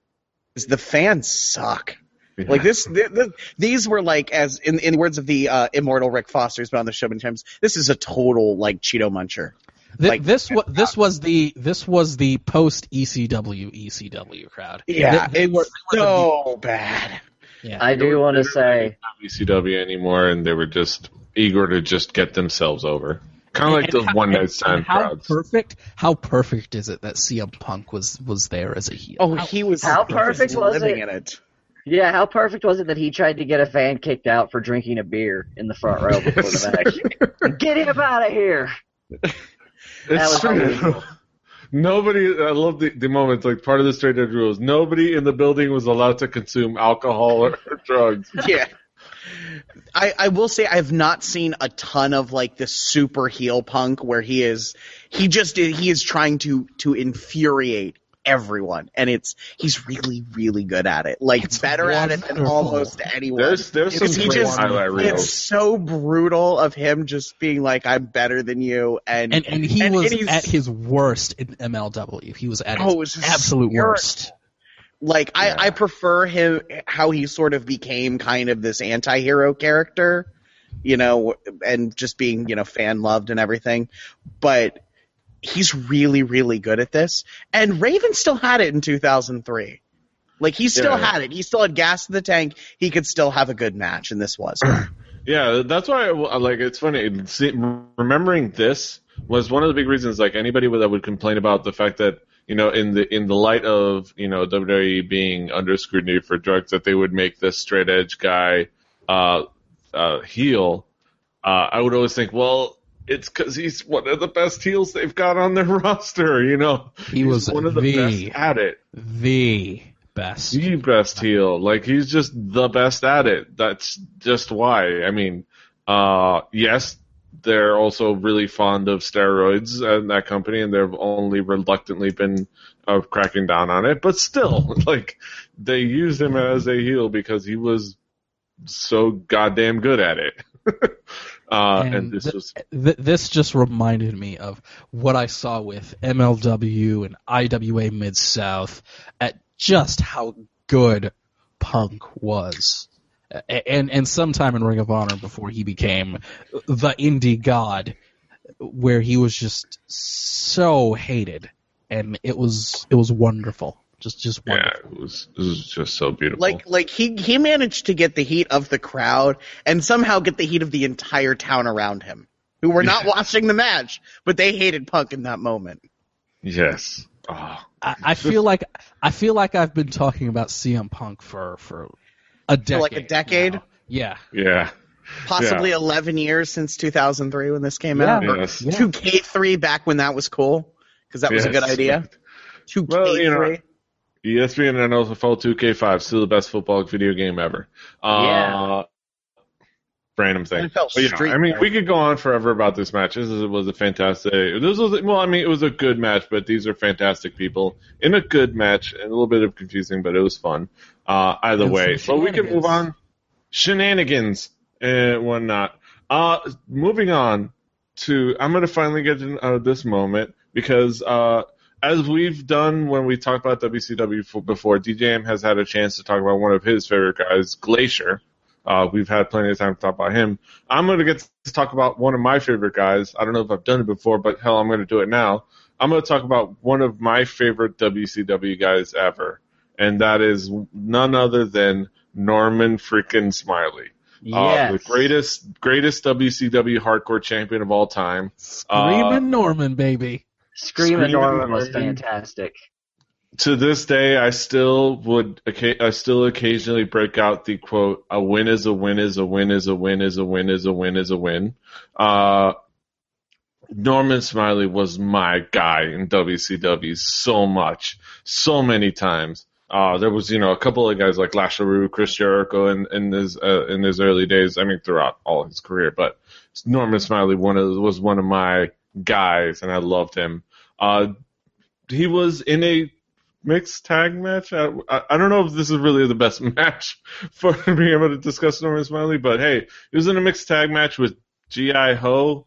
is the fans suck Like this, th th these were like, as in in the words of the uh, immortal Rick Foster, who's been on the show many times. This is a total like Cheeto muncher. Th- Like- this was this was the this was the post ECW ECW crowd. Yeah, they, they it's were, they were the- so bad. yeah. I do want to say, ECW anymore, and they were just eager to just get themselves over. Kind of like And those how- one night stand how crowds. perfect how perfect is it that CM Punk was was there as a heel? Oh, he was How he perfect was living it? in it. yeah, how perfect was it that he tried to get a fan kicked out for drinking a beer in the front row before the match? Get him out of here! It's was true. Nobody, I love the, the moment, like part of the straight edge rules. Nobody in the building was allowed to consume alcohol or, or drugs. yeah. I, I will say I have not seen a ton of like the super heel punk where he is he just he is trying to to infuriate everyone and it's he's really really good at it like It's better at it than almost anyone. There's there's some he just- it's so brutal of him just being like I'm better than you and and and he and- was and at his worst in MLW. He was at Oh, his it was absolute hysterical. worst. Like Yeah. I, I prefer him how he sort of became kind of this anti-hero character, you know, and just being, you know, fan loved and everything. But he's really, really good at this. And Raven still had it in 2003. Like he still Yeah. had it. He still had gas in the tank. He could still have a good match, and this was. Yeah, that's why. I, like, it's funny. See, remembering this was one of the big reasons. Like anybody that would complain about the fact that you know, in the in the light of you know WWE being under scrutiny for drugs, that they would make this straight edge guy uh, uh, heel. Uh, I would always think, well, it's because he's one of the best heels they've got on their roster. You know, He He's was one of the the best at it. the best. The best heel. Like he's just the best at it. That's just why. I mean, uh, yes, they're also really fond of steroids and that company, and they've only reluctantly been uh, cracking down on it. But still, like they used him as a heel because he was so goddamn good at it. uh, and, And this th- was Th- this just reminded me of what I saw with MLW and IWA Mid South at just how good Punk was. A- And and sometime in Ring of Honor before he became the indie god, where he was just so hated, and it was it was wonderful, just just yeah, wonderful. it was it was just so beautiful. Like, like he he managed to get the heat of the crowd and somehow get the heat of the entire town around him, who were not watching the match, but they hated Punk in that moment. yes. Oh, I, I feel like I feel like I've been talking about CM Punk for for a decade. For like a decade, now. Yeah. yeah. possibly eleven years since 2003 when this came Yeah. out, or Yes. 2K3 back when that was cool because that was a Yes. good idea. 2K3. Well, you know, ESPN and NFL 2K5 still the best football video game ever. Uh, Yeah. Random thing. NFL But, you know, Street I mean, Fighter. we could go on forever about this match. This is, was a fantastic. This was well, I mean, it was a good match, but these are fantastic people in a good match and a little bit of confusing, but it was fun. Uh, either way, but we can move on. Shenanigans and whatnot. Uh, moving on to, I'm going to finally get to uh, this moment because, uh, as we've done when we talked about WCW before, DJM has had a chance to talk about one of his favorite guys, Glacier. Uh, we've had plenty of time to talk about him. I'm going to get to talk about one of my favorite guys. I don't know if I've done it before, but hell, I'm going to do it now. I'm going to talk about one of my favorite WCW guys ever, and that is none other than Norman freaking Smiley. Uh, the greatest, greatest WCW hardcore champion of all time. Screaming Uh, Norman, baby. Screaming Screaming Norman was fantastic. to this day, I still would, occa- I still occasionally break out the quote, "A win is a win is a win is a win is a win is a win is a win." Uh, Norman Smiley was my guy in WCW so much, so many times. Uh, there was, you know, a couple of guys like Lashley, Chris Jericho in, in his, uh, in his early days. I mean, throughout all his career, but Norman Smiley one of, was one of my guys and I loved him. Uh, he was in a mixed tag match. I, I, I don't know if this is really the best match for being able to discuss Norman Smiley, but hey, he was in a mixed tag match with G.I. Ho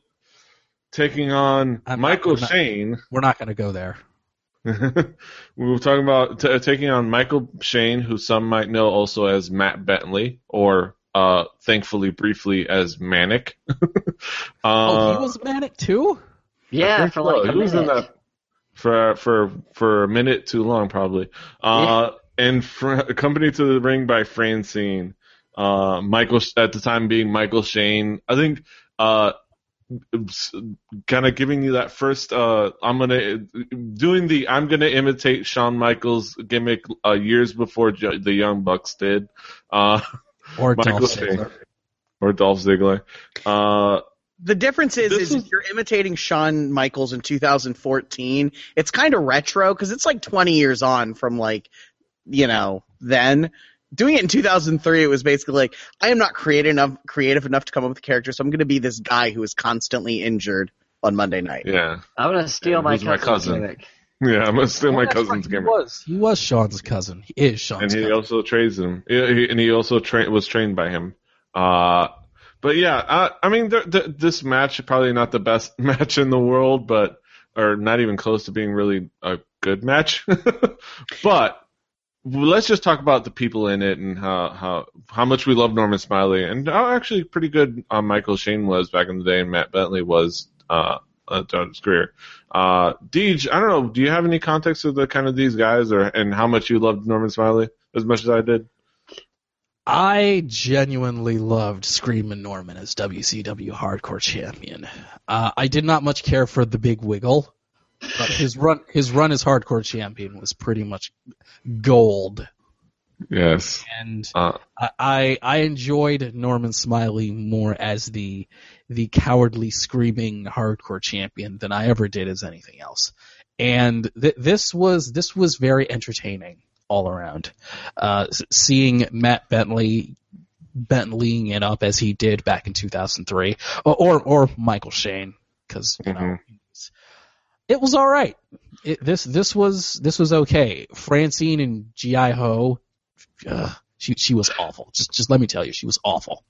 taking on I'm not- Michael not- Shane. We're not going to go there. we were talking about t- taking on Michael Shane, who some might know also as Matt Bentley, or uh, thankfully briefly as Manic. uh, oh, he was manic too. Yeah, think for like so. a He was in minute. that for for for a minute too long probably. Uh, and fr- accompanied to the ring by Francine. Uh, Michael at the time being Michael Shane. I think uh, kind of giving you that first. Uh, I'm gonna doing the I'm gonna imitate Shawn Michaels gimmick uh, years before J- the Young Bucks did. Uh, Or Michael Dolph Shane. Ziggler. or Dolph Ziggler. Uh, The difference is, This is if you're imitating Shawn Michaels in 2014, it's kind of retro because it's like 20 years on from like, you know, then. Doing it in 2003, it was basically like, I am not creative enough, creative enough to come up with a character, so I'm going to be this guy who is constantly injured on Monday night. yeah, I'm gonna steal Yeah, my who's my cousin's cousin? gimmick. yeah. I'm gonna steal my that's right, cousin's He gimmick. was. He was Sean's cousin. He is and he cousin. also trains him. Yeah, he- And he also tra- was trained by him. Uh, but yeah, uh, I mean, th- th- this match probably not the best match in the world, but or not even close to being really a good match. but let's just talk about the people in it and how how how much we love Norman Smiley and how actually pretty good uh, Michael Shane was back in the day and Matt Bentley was uh, throughout his career. Uh, Deej, I don't know. Do you have any context of the kind of these guys or and how much you loved Norman Smiley as much as I did? I genuinely loved Screamin' Norman as WCW Hardcore Champion. Uh, I did not much care for the Big Wiggle, but his run his run as Hardcore Champion was pretty much gold. Yes. And Uh, I, I enjoyed Norman Smiley more as the the cowardly screaming hardcore champion than I ever did as anything else. And th- this was this was very entertaining all around. Uh, seeing Matt Bentley Bentleying it up as he did back in 2003, or or, or Michael Shane, because you know Mhm. It was all right. It, this this was this was okay. Francine and Gi Ho, ugh, she she was awful. Just just let me tell you, she was awful.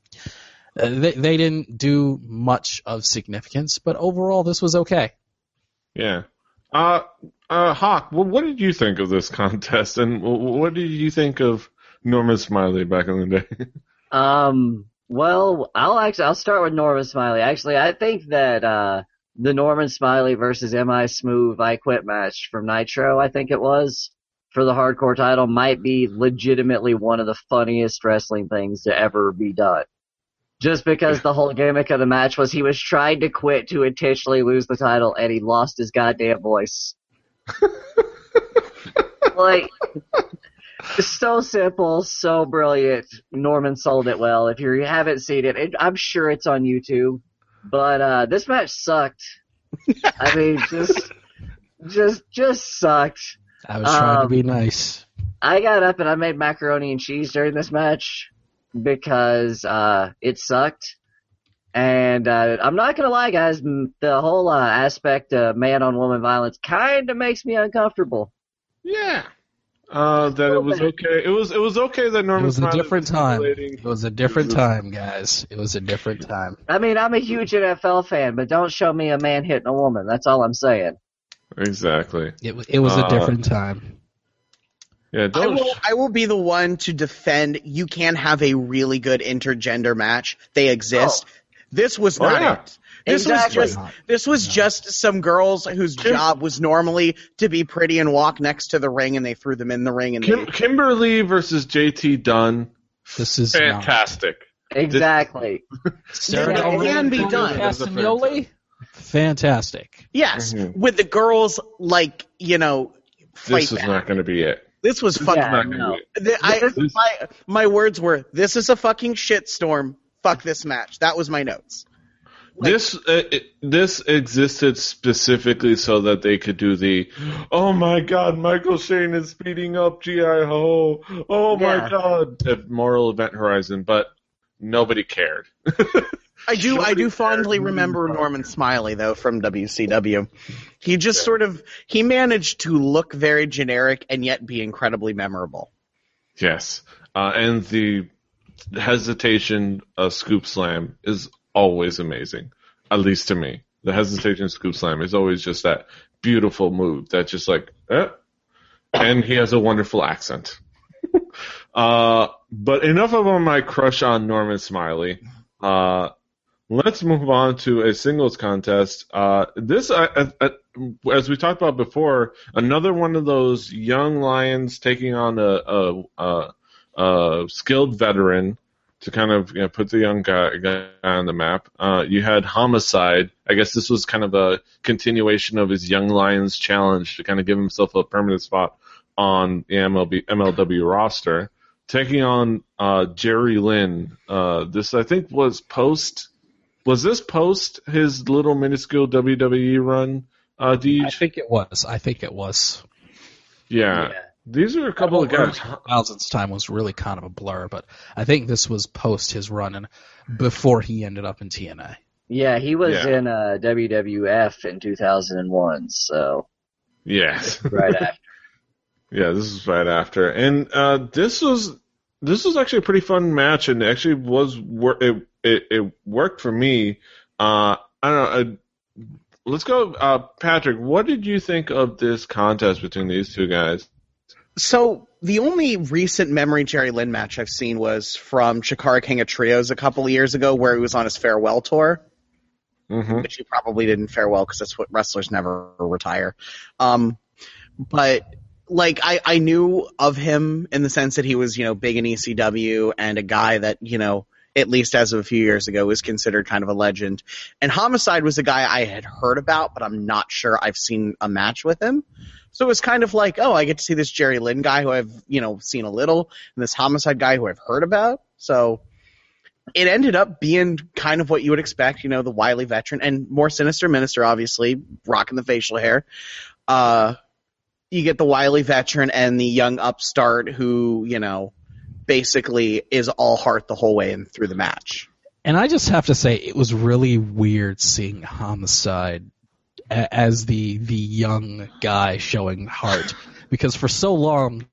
Uh, they they didn't do much of significance, but overall this was okay. yeah. Uh, uh, Hawk, well, what did you think of this contest, and what did you think of Norman Smiley back in the day? Um, well, I'll actually I'll start with Norman Smiley. Actually, I think that uh the Norman Smiley versus Mi Smooth I Quit match from Nitro, I think it was, for the hardcore title might be legitimately one of the funniest wrestling things to ever be done. Just because the whole gimmick of the match was he was trying to quit to intentionally lose the title and he lost his goddamn voice. like so simple, so brilliant. Norman sold it well. If you haven't seen it, it I'm sure it's on YouTube. But uh this match sucked. I mean, just just just sucked. I was trying to Um, be nice. I got up and I made macaroni and cheese during this match because uh it sucked. And uh I'm not gonna lie, guys, the whole uh, aspect of man on woman violence kind of makes me uncomfortable. yeah. Uh, that it was okay. It was it was okay that normal. It was a different time. It was a different time, guys. It was a different time. I mean, I'm a huge NFL fan, but don't show me a man hitting a woman. That's all I'm saying. Exactly. It wa- it was a Uh, different time. Yeah. I Don't. will, I will be the one to defend you can have a really good intergender match. They exist. This was Oh, not yeah. it. This Exactly. was just this was just some girls whose Kim- job was normally to be pretty and walk next to the ring, and they threw them in the ring. And Kim, they, Kimberly versus JT Dunn. This is not. Fantastic. Exactly. Sarah It can be done. Castagnoli, fantastic. yes, Mhm. with the girls like you know This is back. not going to be it. This was fucking. Yeah, no. The, I, my my words were, "This is a fucking shitstorm. Fuck this match." That was my notes. This uh, it, this existed specifically so that they could do the, oh my god, Michael Shane is speeding up GI Ho, oh my Yeah. god, at Moral Event Horizon, but nobody cared. I do. I do fondly remember you. Norman Smiley though from WCW. He just Yeah. sort of he managed to look very generic and yet be incredibly memorable. Yes, uh, and the hesitation uh, scoop slam is always amazing, at least to me. The hesitation scoop slam is always just that beautiful move that just like, eh. and he has a wonderful accent. uh, but enough of my crush on Norman Smiley. Uh, let's move on to a singles contest. Uh, this, uh, uh, as we talked about before, another one of those young lions taking on a, a, a, a skilled veteran to kind of you know, put the young guy, guy on the map. Uh, you had Homicide. I guess this was kind of a continuation of his Young Lions challenge to kind of give himself a permanent spot on the MLB, MLW roster. Taking on uh, Jerry Lynn. Uh, this, I think, was post. Was this post his little minuscule WWE run, uh, I think it was. I think it was. Yeah. These are a couple of guys. Thousands time was really kind of a blur, but I think this was post his run and before he ended up in TNA. Yeah, he was Yeah. in uh, WWF in 2001, so Yes. right after. Yeah, this is right after, and uh, this was this was actually a pretty fun match, and actually was wor- it it, it worked for me. Uh, I don't know. Uh, let's go, uh, Patrick. What did you think of this contest between these two guys? So the only recent memory Jerry Lynn match I've seen was from Chikara King of Trios a couple of years ago, where he was on his farewell tour, hmm which he probably didn't farewell because that's what wrestlers never retire. Um, but like I, I knew of him in the sense that he was you know big in ECW and a guy that you know at least as of a few years ago was considered kind of a legend. And Homicide was a guy I had heard about, but I'm not sure I've seen a match with him. So it was kind of like, oh, I get to see this Jerry Lynn guy who I've, you know, seen a little, and this Homicide guy who I've heard about. So it ended up being kind of what you would expect, you know, the wily veteran and more sinister minister, obviously, rocking the facial hair. Uh, you get the wily veteran and the young upstart who, you know, basically is all heart the whole way and through the match. And I just have to say, it was really weird seeing Homicide as the the young guy showing heart, because for so long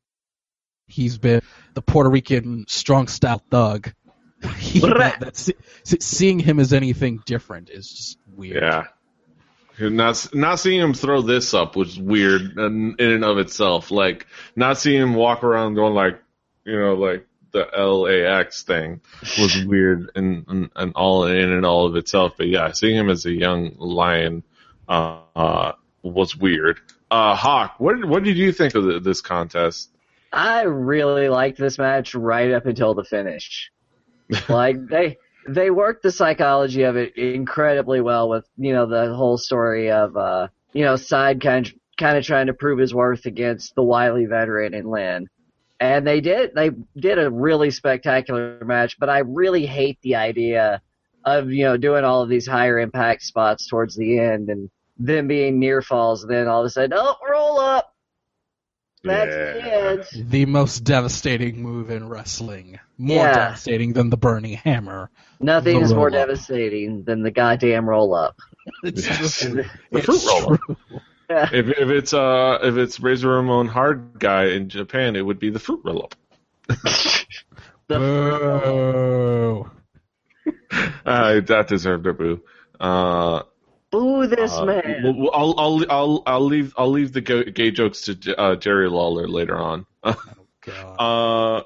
he's been the Puerto Rican strong style thug. He, that, that, se- seeing him as anything different is just weird. Yeah. Not not seeing him throw this up was weird in, in and of itself. Like not seeing him walk around going like, you know, like the LAX thing was weird and, and and all in and all of itself. But yeah, seeing him as a young lion uh, uh was weird. Uh, Hawk, what what did you think of the, this contest? I really liked this match right up until the finish. like they they worked the psychology of it incredibly well with you know the whole story of uh you know side kind kind of trying to prove his worth against the wily veteran in Lynn. And they did they did a really spectacular match, but I really hate the idea of you know doing all of these higher impact spots towards the end and them being near falls and then all of a sudden oh roll up that's Yeah. it. The most devastating move in wrestling. More Yeah. devastating than the burning hammer. Nothing is more roll-up. devastating than the goddamn roll up. It's Yes. true. The It's fruit roll-up. True. If if it's uh if it's Razor Ramon Hard Gay in Japan, it would be the fruit roll up. Boo. Uh, that deserved a boo. Uh, Boo this uh, man. w- w- I'll, I'll, I'll, I'll leave, I'll leave the gay jokes to uh, Jerry Lawler later on. oh God.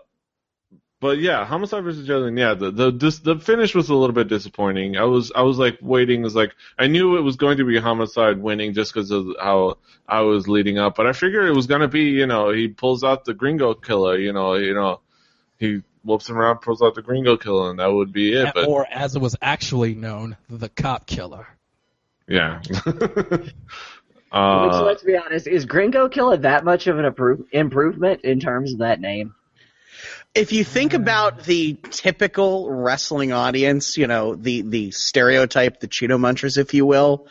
But yeah, Homicide versus Jalen. Yeah, the the this, the finish was a little bit disappointing. I was I was like waiting. Was like I knew it was going to be Homicide winning just because of how I was leading up, but I figured it was going to be you know he pulls out the Gringo Killer. You know you know he whoops him around, pulls out the Gringo Killer, and that would be it. But or as it was actually known, the cop killer. yeah. Which, uh, let's be honest, is Gringo Killer that much of an appro- improvement in terms of that name? If you think about the typical wrestling audience, you know, the the stereotype, the Cheeto munchers, if you will,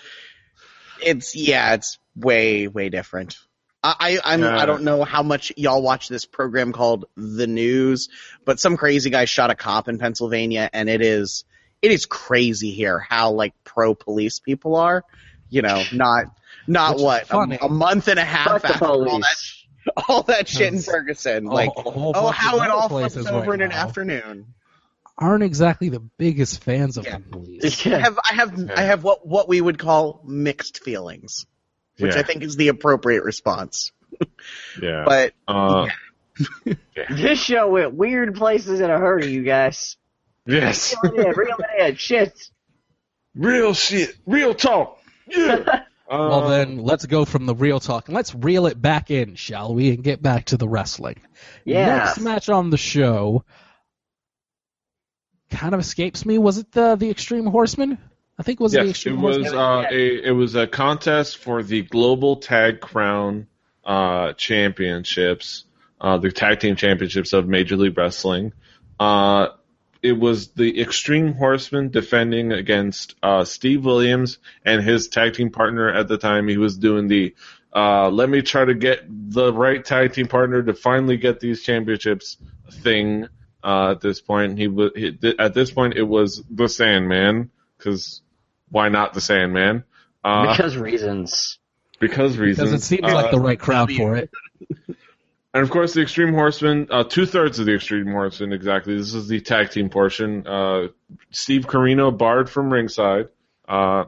it's yeah, it's way way different. I I, I'm, Yeah. I don't know how much y'all watch this program called The News, but some crazy guy shot a cop in Pennsylvania, and it is it is crazy here how like pro police people are. You know, not not what a, a month and a half Fuck the after all that police. all that shit in Ferguson. A- Like, a whole oh, bunch how it other all flips places over right in an now afternoon. Aren't exactly the biggest fans of Yeah. the police. I have, I have, Yeah. I have what what we would call mixed feelings, which yeah, I think is the appropriate response. yeah. But uh, This show went weird places in a hurry, you guys. yes, Reel it in, reel it in. Shit. real shit, real talk. Yeah. Well, Uh, then let's go from the real talk and let's reel it back in, shall we, and get back to the wrestling. Yeah. Next match on the show kind of escapes me. Was it the the Extreme Horseman? I think it was the yes, Extreme it was Horseman. uh, a it was a contest for the Global Tag Crown uh, Championships, uh, the tag team championships of Major League Wrestling. Uh, it was the Extreme Horsemen defending against uh, Steve Williams and his tag team partner at the time. He was doing the uh, let me try to get the right tag team partner to finally get these championships thing. Uh, at this point, he was he, at this point it was the Sandman because why not the Sandman? Uh, because reasons. because reasons. because it seems Uh, like the right crowd for it. And of course, the Extreme Horsemen, uh, two thirds of the Extreme Horsemen exactly. This is the tag team portion. Uh, Steve Corino barred from ringside, uh,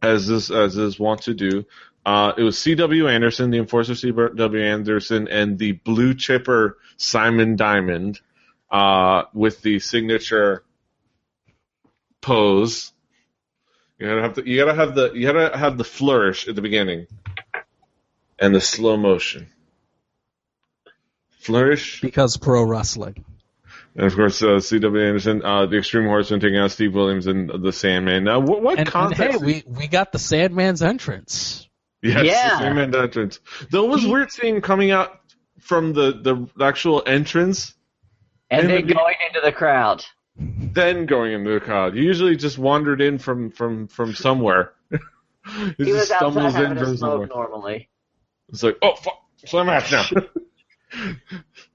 as this as is wont to do. Uh, it was C.W. Anderson, the enforcer C.W. Anderson, and the blue chipper Simon Diamond, uh, with the signature pose. You gotta have the you gotta have the you gotta have the flourish at the beginning, and the slow motion. Flourish, Because pro wrestling. and of course, uh, C.W. Anderson, uh, the Extreme Horseman taking out Steve Williams and the Sandman. Now, what, what And, and hey, we we got the Sandman's entrance. yes, Yeah. the Sandman entrance. Though it was weird seeing coming out from the the actual entrance, And And then the- going into the crowd. then going into the crowd. He usually just wandered in from from from somewhere. he He was just outside stumbles in having from a somewhere. smoke normally. It's like, oh fuck, it's my match now.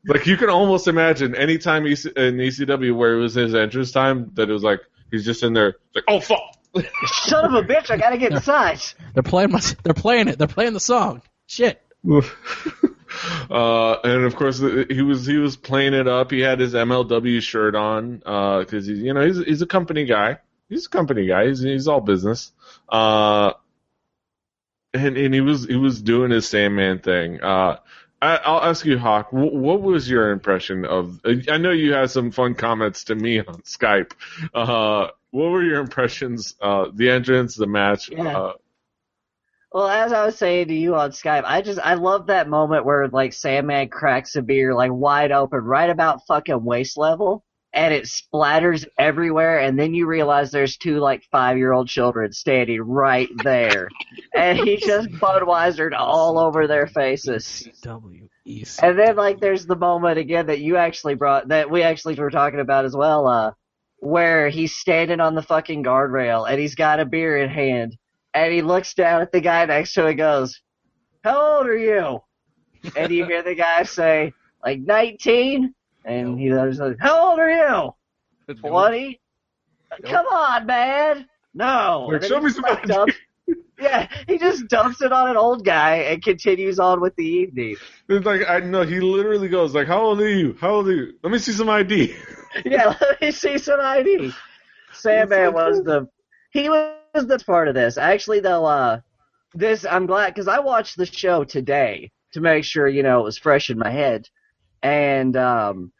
like you can almost imagine any time EC, in ECW where it was his entrance time that it was like he's just in there, like, oh fuck. Son of a bitch, I gotta get inside. They're playing my, they're playing it. They're playing the song. Shit. uh, and of course he was he was playing it up. He had his MLW shirt on because he's you know he's he's a company guy. He's a company guy. He's he's all business. Uh, and and he was he was doing his Sandman thing. I, I'll ask you, Hawk. What, what was your impression of? I know you had some fun comments to me on Skype. Uh, what were your impressions? Uh, the entrance, the match. Yeah. Uh, Well, as I was saying to you on Skype, I just I love that moment where like Sandman cracks a beer like wide open, right about fucking waist level, and it splatters everywhere, and then you realize there's two like five year old children standing right there, and he just Budweisered all over their faces. W. And then like there's the moment again that you actually brought that we actually were talking about as well, uh, where he's standing on the fucking guardrail and he's got a beer in hand and he looks down at the guy next to him and goes, How old are you? And you hear the guy say, like nineteen? And he goes, How old are you? Twenty? Come on, man. No. Like, show me some like, ID. dumps- Yeah, he just dumps it on an old guy and continues on with the evening. It's like I know he literally goes like, "How old are you? How old are you? Let me see some ID." yeah, let me see some ID. Sandman was the he was the part of this. Actually, though, uh, this I'm glad because I watched the show today to make sure you know it was fresh in my head. And um,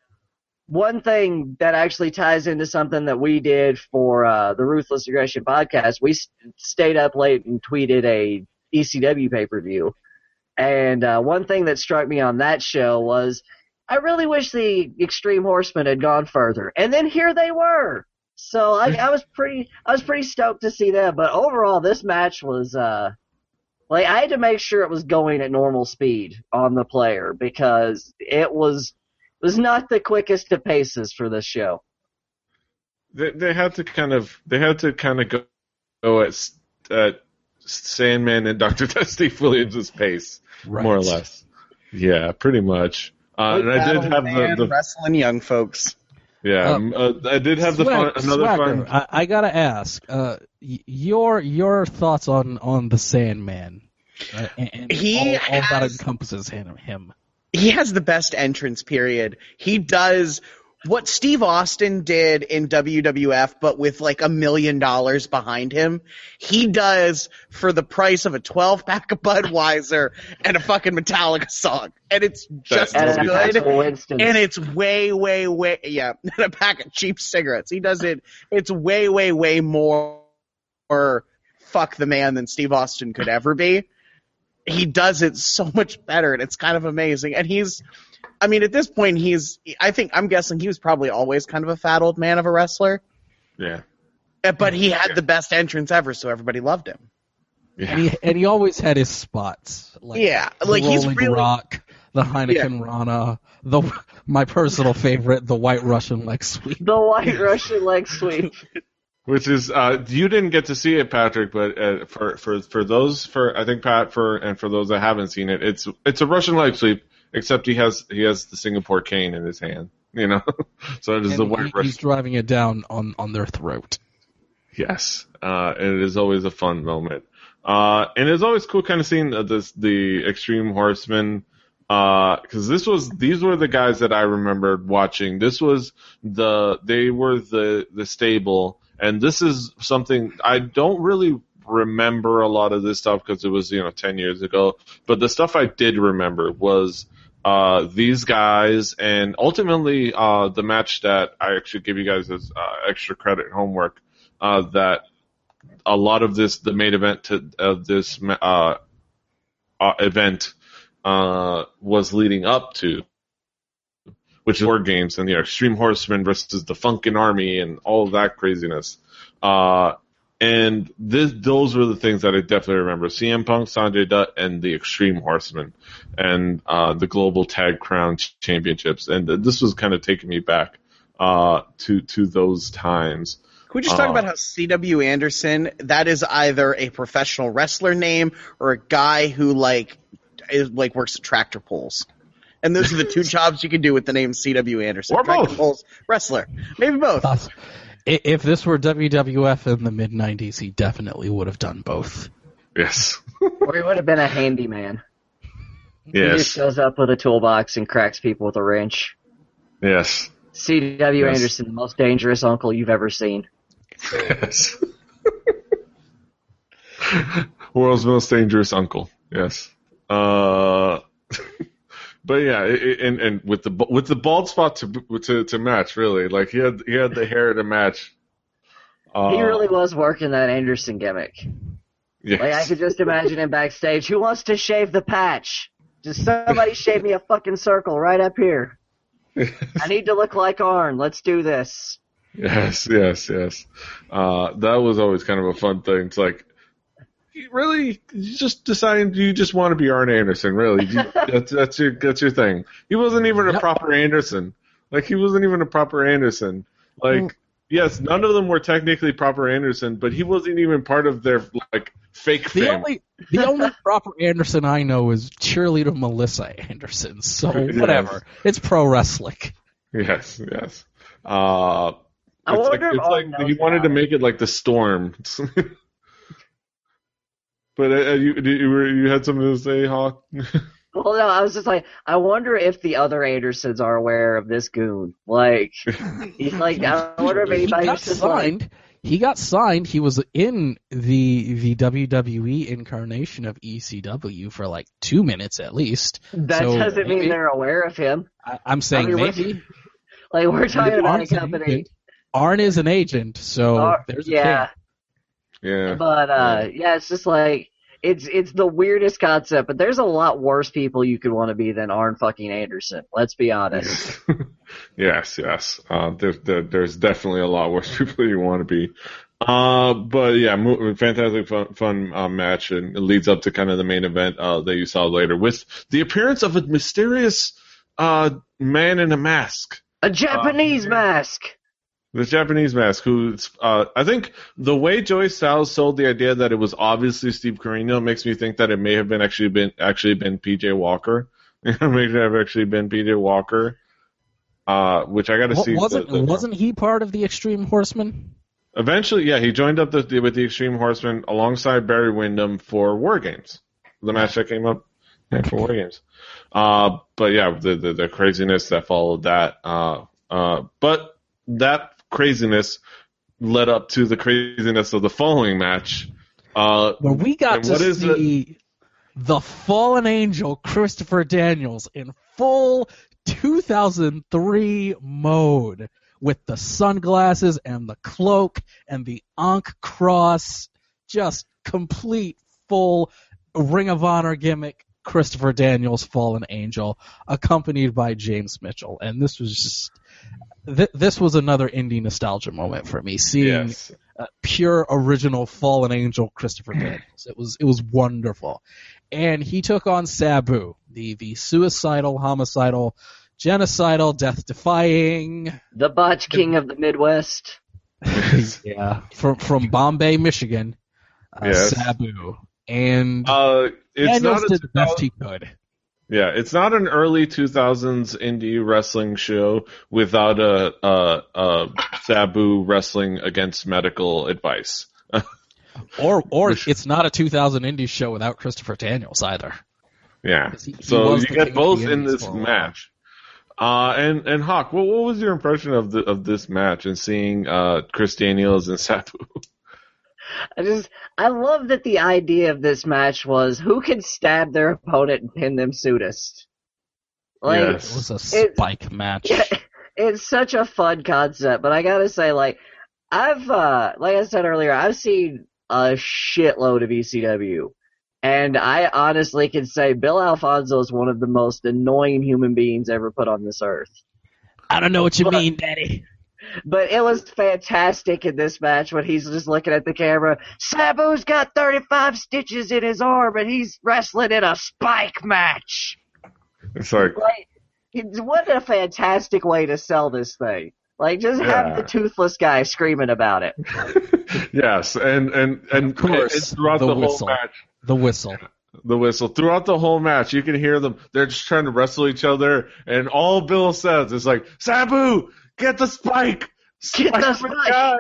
one thing that actually ties into something that we did for uh, the Ruthless Aggression podcast, we stayed up late and tweeted a ECW pay per view. And uh, one thing that struck me on that show was I really wish the Extreme Horsemen had gone further. And then here they were. So I, I was pretty I was pretty stoked to see them. But overall this match was uh like I had to make sure it was going at normal speed on the player because it was was not the quickest of paces for this show. They they had to kind of they had to kind of go, go at at Sandman and Doctor Steve Williams' pace, Right. more or less. Yeah, pretty much. Uh, and I did have the, the wrestling young folks. Yeah, Uh, um, uh, I did have the fun, another Swagger, fun. I, I gotta ask, uh, your your thoughts on on the Sandman, uh, and, and He all, all that encompasses him. him. he has the best entrance period. He does what Steve Austin did in WWF, but with like a million dollars behind him. He does for the price of a 12 pack of Budweiser and a fucking Metallica song. And it's just That's as And good. pack of Winston's. And it's way, way, way, yeah, and a pack of cheap cigarettes. He does it, it's way, way, way more fuck the man than Steve Austin could ever be. He does it so much better, and it's kind of amazing. And he's, I mean, at this point, he's, I think, I'm guessing he was probably always kind of a fat old man of a wrestler, Yeah, Uh, but he had the best entrance ever, so everybody loved him. yeah. And he and he always had his spots. Like Yeah, the like he's Rolling really, Rock, the Heineken Rana, the my personal favorite, the White Russian leg sweep. the White Russian leg sweep. Which is uh, you didn't get to see it, Patrick, but uh, for for for those for I think Pat for and for those that haven't seen it, it's it's a Russian leg sweep, except he has he has the Singapore cane in his hand, you know. so it is the white he- he's driving it down on on their throat. Yes, uh, and it is always a fun moment. Uh, and it's always cool kind of seeing uh, this the Extreme Horsemen because this was these were the guys that I remembered watching. This was the they were the the stable, and this is something I don't really remember a lot of this stuff because it was you know ten years ago. But the stuff I did remember was uh, these guys, and ultimately uh, the match that I actually give you guys as uh, extra credit homework uh, that a lot of this, the main event of this uh, uh, event was leading up to, which War Games and the Extreme Horsemen versus the Funkin' Army and all that craziness. Uh, and this, those were the things that I definitely remember: CM Punk, Sanjay Dutt, and the Extreme Horsemen, and uh, the Global Tag Crown Championships. And this was kind of taking me back uh, to to those times. Can we just talk Uh, about how C.W. Anderson, that is either a professional wrestler name or a guy who like is like works at tractor pulls. And those are the two jobs you can do with the name C.W. Anderson. Or tractor both. pulls, wrestler. Maybe both. I- If this were WWF in the mid '90s, he definitely would have done both. Yes. Or he would have been a handyman. He just Yes. shows up with a toolbox and cracks people with a wrench. Yes. C.W. Yes. Anderson, the most dangerous uncle you've ever seen. Yes. World's most dangerous uncle. Yes. Uh, but yeah, it, and and with the with the bald spot to to to match really, like he had he had the hair to match. Uh, He really was working that Anderson gimmick. yes. Like I could just imagine him backstage. Who wants to shave the patch? Just somebody shave me a fucking circle right up here. I need to look like Arn. Let's do this. Yes, yes, yes. Uh, that was always kind of a fun thing. It's like, really, you just decided you just want to be Arn Anderson, really. You, that's, that's your, that's your thing. He wasn't even a Yep. proper Anderson. Like, he wasn't even a proper Anderson. Like, yes, none of them were technically proper Anderson, but he wasn't even part of their, like, fake The family. only the only proper Anderson I know is cheerleader Melissa Anderson. So Yes. whatever, it's pro wrestling. Yes, yes. Uh, I it's like, wonder if it's like he wanted to make it like the storm. but uh, you, you were you had something to say, Hawk? Well, no, I was just like, I wonder if the other Andersons are aware of this goon. Like, he's like, I wonder if He anybody's got just like, signed. He got signed. He was in the the WWE incarnation of ECW for like two minutes at least. that So, doesn't mean they're aware of him. I, I'm saying I mean, maybe Like, we're talking about a company. Arn is an agent, so Ar- there's a yeah, thing. Yeah. but uh, yeah, it's just like it's it's the weirdest concept. But there's a lot worse people you could want to be than Arn fucking Anderson. Let's be honest. yes, yes. Uh, there, there, there's definitely a lot worse people you want to be. Uh, but yeah, fantastic fun, fun uh, match, and it leads up to kind of the main event uh, that you saw later with the appearance of a mysterious uh, man in a mask. A Japanese Uh, mask. The Japanese mask, who uh, I think the way Joey Styles sold the idea that it was obviously Steve Corino makes me think that it may have been actually been actually been PJ Walker. it may have actually been PJ Walker, uh, which I got to see. wasn't the- the- wasn't he part of the Extreme Horsemen? Eventually, yeah, he joined up the, with the Extreme Horsemen alongside Barry Windham for War Games, the match that came up yeah, for War Games. Uh, but yeah, the, the the craziness that followed that. Uh, uh, but that craziness led up to the craziness of the following match. Uh, Where we got to see the fallen angel Christopher Daniels in full 2003 mode with the sunglasses and the cloak and the Ankh cross, just complete full Ring of Honor gimmick. Christopher Daniels, fallen angel, accompanied by James Mitchell, and this was just th- this was another indie nostalgia moment for me. Seeing yes. uh, pure original fallen angel Christopher Daniels. It was it was wonderful, and he took on Sabu, the the suicidal, homicidal, genocidal, death defying, The botch king of the Midwest. yeah, from from Bombay, Michigan, uh, Yes. Sabu, and Uh, it's Daniels not did the best he could. Yeah, it's not an early 2000s indie wrestling show without a, a, a Sabu wrestling against medical advice. Or or it's not a 2000 indie show without Christopher Daniels either. Yeah. He- he So you get both in this for a while. match. Uh, and and Hawk, what, what was your impression of the of this match and seeing uh, Chris Daniels and Sabu? I just, I love that the idea of this match was who can stab their opponent and pin them soonest. Like, Yes. It was a It- spike match. Yeah, it's such a fun concept, but I gotta say, like, I've, uh, like I said earlier, I've seen a shitload of ECW. And I honestly can say Bill Alfonso is one of the most annoying human beings ever put on this earth. I don't know what you But- mean, Daddy. But it was fantastic in this match when he's just looking at the camera. Sabu's got 35 stitches in his arm and he's wrestling in a spike match. It's like Like, what a fantastic way to sell this thing. Like, just Yeah. have the toothless guy screaming about it. yes, and and and, Of course, and throughout the the, whole whistle. match, The whistle. the whistle throughout the whole match, you can hear them. They're just trying to wrestle each other, and all Bill says is like, "Sabu, get the spike, Spike Get the my spike." guy.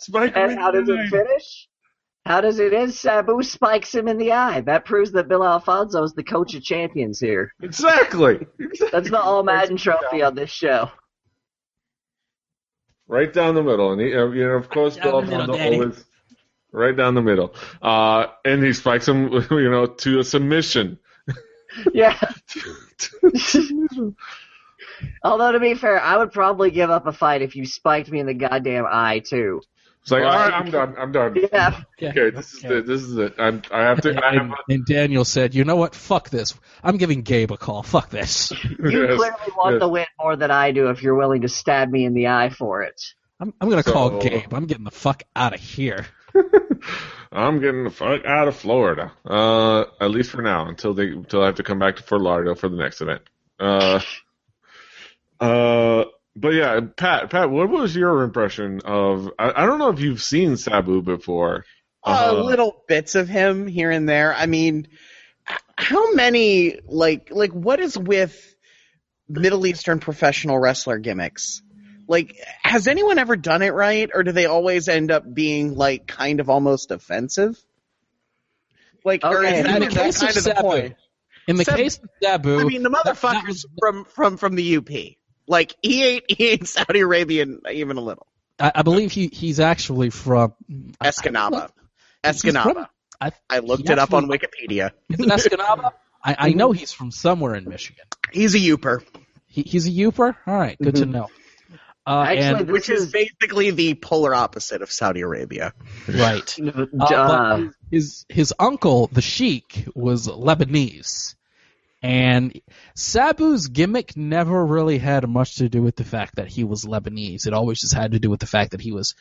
Spike And how does it finish? How does it end? Sabu spikes him in the eye. That proves that Bill Alfonso is the coach of champions here. Exactly. That's the All Madden trophy on this show. right down the middle, and he, uh, you know, of course, Down Bill Alfonso always right down the middle. Uh, and he spikes him, you know, to a submission. Yeah. Although to be fair, I would probably give up a fight if you spiked me in the goddamn eye too. It's like, all right, I- I'm done. I'm done. Yeah. Okay, this is Okay. it. This is it. I'm, I have to. I have And, and Daniel said, "You know what? Fuck this. I'm giving Gabe a call. Fuck this. You Yes, clearly want yes. the win more than I do if you're willing to stab me in the eye for it. I'm, I'm gonna call So- Gabe. I'm getting the fuck out of here." I'm getting the fuck out of Florida. Uh, at least for now, until they until I have to come back to Fort Lauderdale for the next event. Uh, uh, but yeah, Pat, Pat, what was your impression of? I, I don't know if you've seen Sabu before. uh, Uh, little bits of him here and there. I mean, how many like like what is with Middle Eastern professional wrestler gimmicks? Like, has anyone ever done it right, or do they always end up being like kind of almost offensive? Like, or Okay, is that, in the is case of kind of the Sabu, point? In the Sab- case of Sabu, I mean, the that- that motherfucker's from from from the UP. Like, he ain't he ain't Saudi Arabian even a little. I, I believe he he's actually from I- Escanaba. From- Escanaba. I, I looked it up on Wikipedia. is it Escanaba? I, I know he's from somewhere in Michigan. He's a Yooper, He, he's a Yooper. All right, good to Mhm. know. Uh, Actually, and, which is is- basically the polar opposite of Saudi Arabia. right. Uh, Uh, his his uncle, the Sheik, was Lebanese, and Sabu's gimmick never really had much to do with the fact that he was Lebanese. It always just had to do with the fact that he was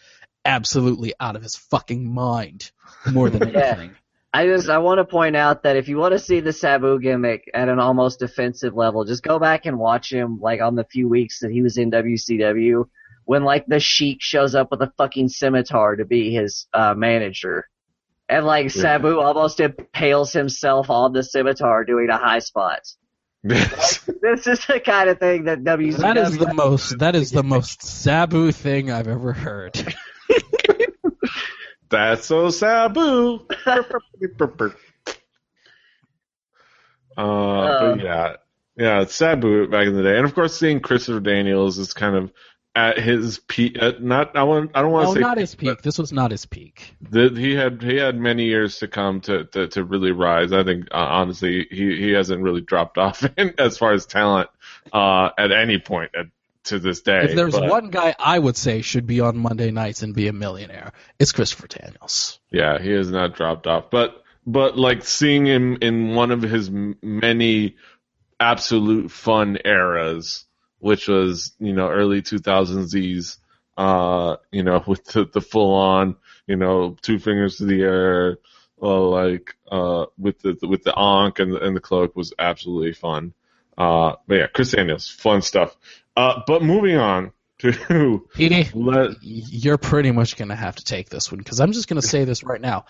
absolutely out of his fucking mind more than anything. Yeah. I just I want to point out that if you want to see the Sabu gimmick at an almost offensive level, just go back and watch him like on the few weeks that he was in WCW when like the Sheik shows up with a fucking scimitar to be his uh, manager. And like Yeah. Sabu almost impales himself on the scimitar doing a high spot. Yes. This is the kind of thing that WCW That is the most. That is the most Sabu thing I've ever heard. That's so Sabu. uh, but yeah, yeah, it's Sabu back in the day, and of course, seeing Christopher Daniels is kind of at his peak. At not, I want, I don't want to Oh, say not his peak. This was not his peak. that he had he had many years to come to to, to really rise. I think uh, honestly, he he hasn't really dropped off in, as far as talent uh, at any point at, to this day. If there's but- one guy I would say should be on Monday nights and be a millionaire, it's Christopher Daniels. Yeah, he has not dropped off. But but like seeing him in one of his many absolute fun eras, which was you know early 2000s Z's, uh, you know with the, the full on, you know two fingers to the air, uh, like uh with the with the ankh and the, and the cloak was absolutely fun. Uh, but yeah, Chris Daniels, fun stuff. Uh, but moving on to Petey, let you're pretty much going to have to take this one because I'm just going to say this right now.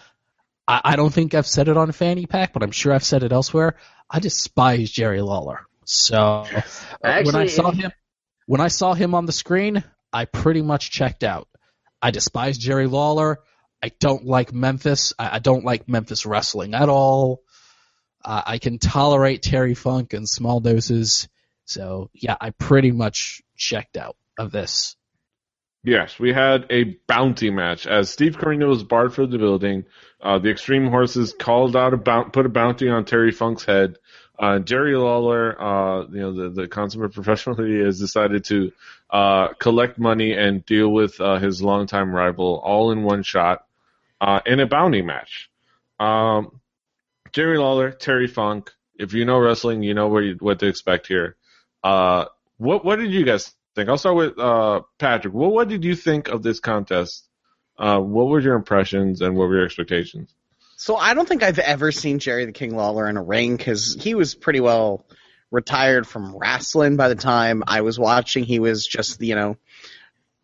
I, I don't think I've said it on Fanny Pack, but I'm sure I've said it elsewhere. I despise Jerry Lawler. So uh, when I saw him, when I saw him on the screen, I pretty much checked out. I despise Jerry Lawler. I don't like Memphis. I, I don't like Memphis wrestling at all. Uh, I can tolerate Terry Funk in small doses. So yeah, I pretty much checked out of this. Yes, we had a bounty match as Steve Corino was barred from the building. Uh, the Extreme Horses called out a bount, put a bounty on Terry Funk's head. Uh, Jerry Lawler, uh, you know, the, the consummate professional he is, decided to uh, collect money and deal with uh, his longtime rival all in one shot uh, in a bounty match. Um, Jerry Lawler, Terry Funk. If you know wrestling, you know what you, what to expect here. Uh, what what did you guys think? I'll start with uh, Patrick. What what did you think of this contest? Uh, what were your impressions and what were your expectations? So I don't think I've ever seen Jerry the King Lawler in a ring because he was pretty well retired from wrestling by the time I was watching. He was just you know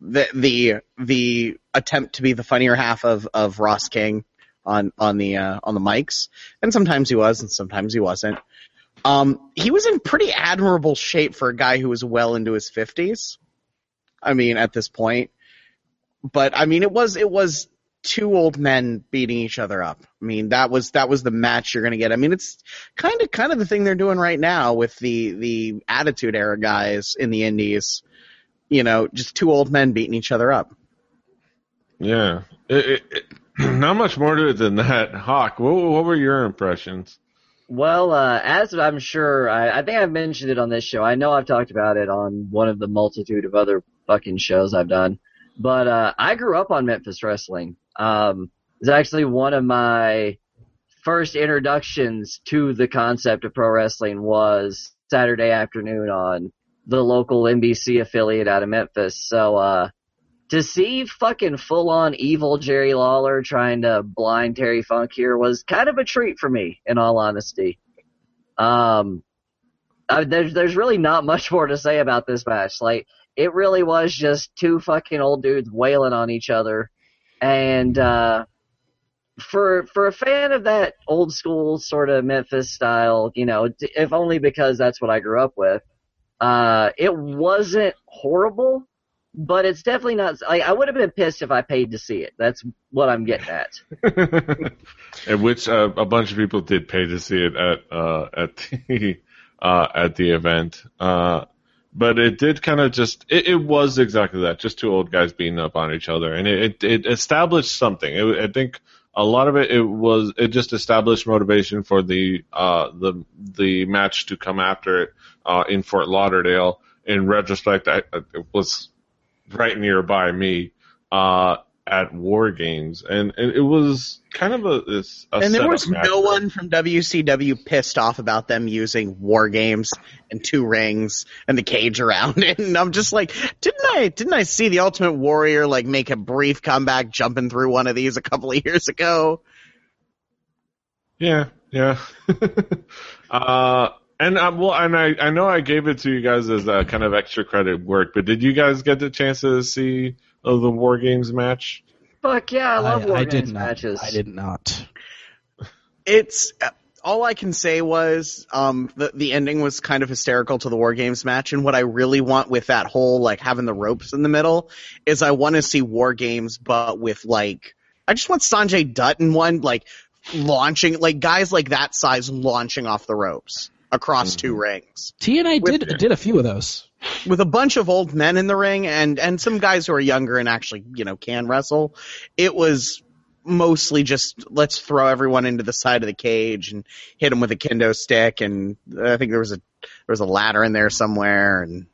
the the the attempt to be the funnier half of of Ross King on on the uh, on the mics, and sometimes he was and sometimes he wasn't. Um, he was in pretty admirable shape for a guy who was well into his fifties. I mean, at this point, but I mean, it was it was two old men beating each other up. I mean, that was that was the match you're going to get. I mean, it's kind of kind of the thing they're doing right now with the the Attitude Era guys in the Indies. You know, just two old men beating each other up. Yeah, it, it, it, not much more to it than that. Hawk, what, what were your impressions? Well, uh, as I'm sure, I, I think I've mentioned it on this show. I know I've talked about it on one of the multitude of other fucking shows I've done. But uh, I grew up on Memphis wrestling. Um, it's actually one of my first introductions to the concept of pro wrestling was Saturday afternoon on the local NBC affiliate out of Memphis. So uh, to see fucking full on evil Jerry Lawler trying to blind Terry Funk here was kind of a treat for me, in all honesty. Um, I, there's there's really not much more to say about this match. Like it really was just two fucking old dudes wailing on each other, and uh, for for a fan of that old school sort of Memphis style, you know, if only because that's what I grew up with. Uh, it wasn't horrible, but it's definitely not. Like, I would have been pissed if I paid to see it. That's what I'm getting at. and which uh, a bunch of people did pay to see it at uh, at the uh, at the event. Uh, but it did kind of just it, it was exactly that, just two old guys beating up on each other, and it it, it established something. It, I think a lot of it it was it just established motivation for the uh the the match to come after it uh in Fort Lauderdale. In retrospect, I, it was right nearby me uh at War Games, and, and it was kind of a, this, a and there was no one from WCW pissed off about them using war games and two rings and the cage around it. And I'm just like, didn't I didn't I see the Ultimate Warrior like make a brief comeback jumping through one of these a couple of years ago? Yeah, yeah. uh, and uh, well, and I I know I gave it to you guys as a kind of extra credit work, but did you guys get the chance to see uh, the War Games match? Fuck yeah, I love War I Games did not. matches. I did not. It's all I can say was um, the the ending was kind of hysterical to the War Games match, and what I really want with that whole like having the ropes in the middle is I want to see War Games, but with like I just want Sanjay Dutt in one like launching like guys like that size launching off the ropes across two rings TNA With- did did a few of those. with a bunch of old men in the ring and and some guys who are younger and actually you know can wrestle. It was mostly just let's throw everyone into the side of the cage and hit them with a kendo stick and I think there was a there was a ladder in there somewhere and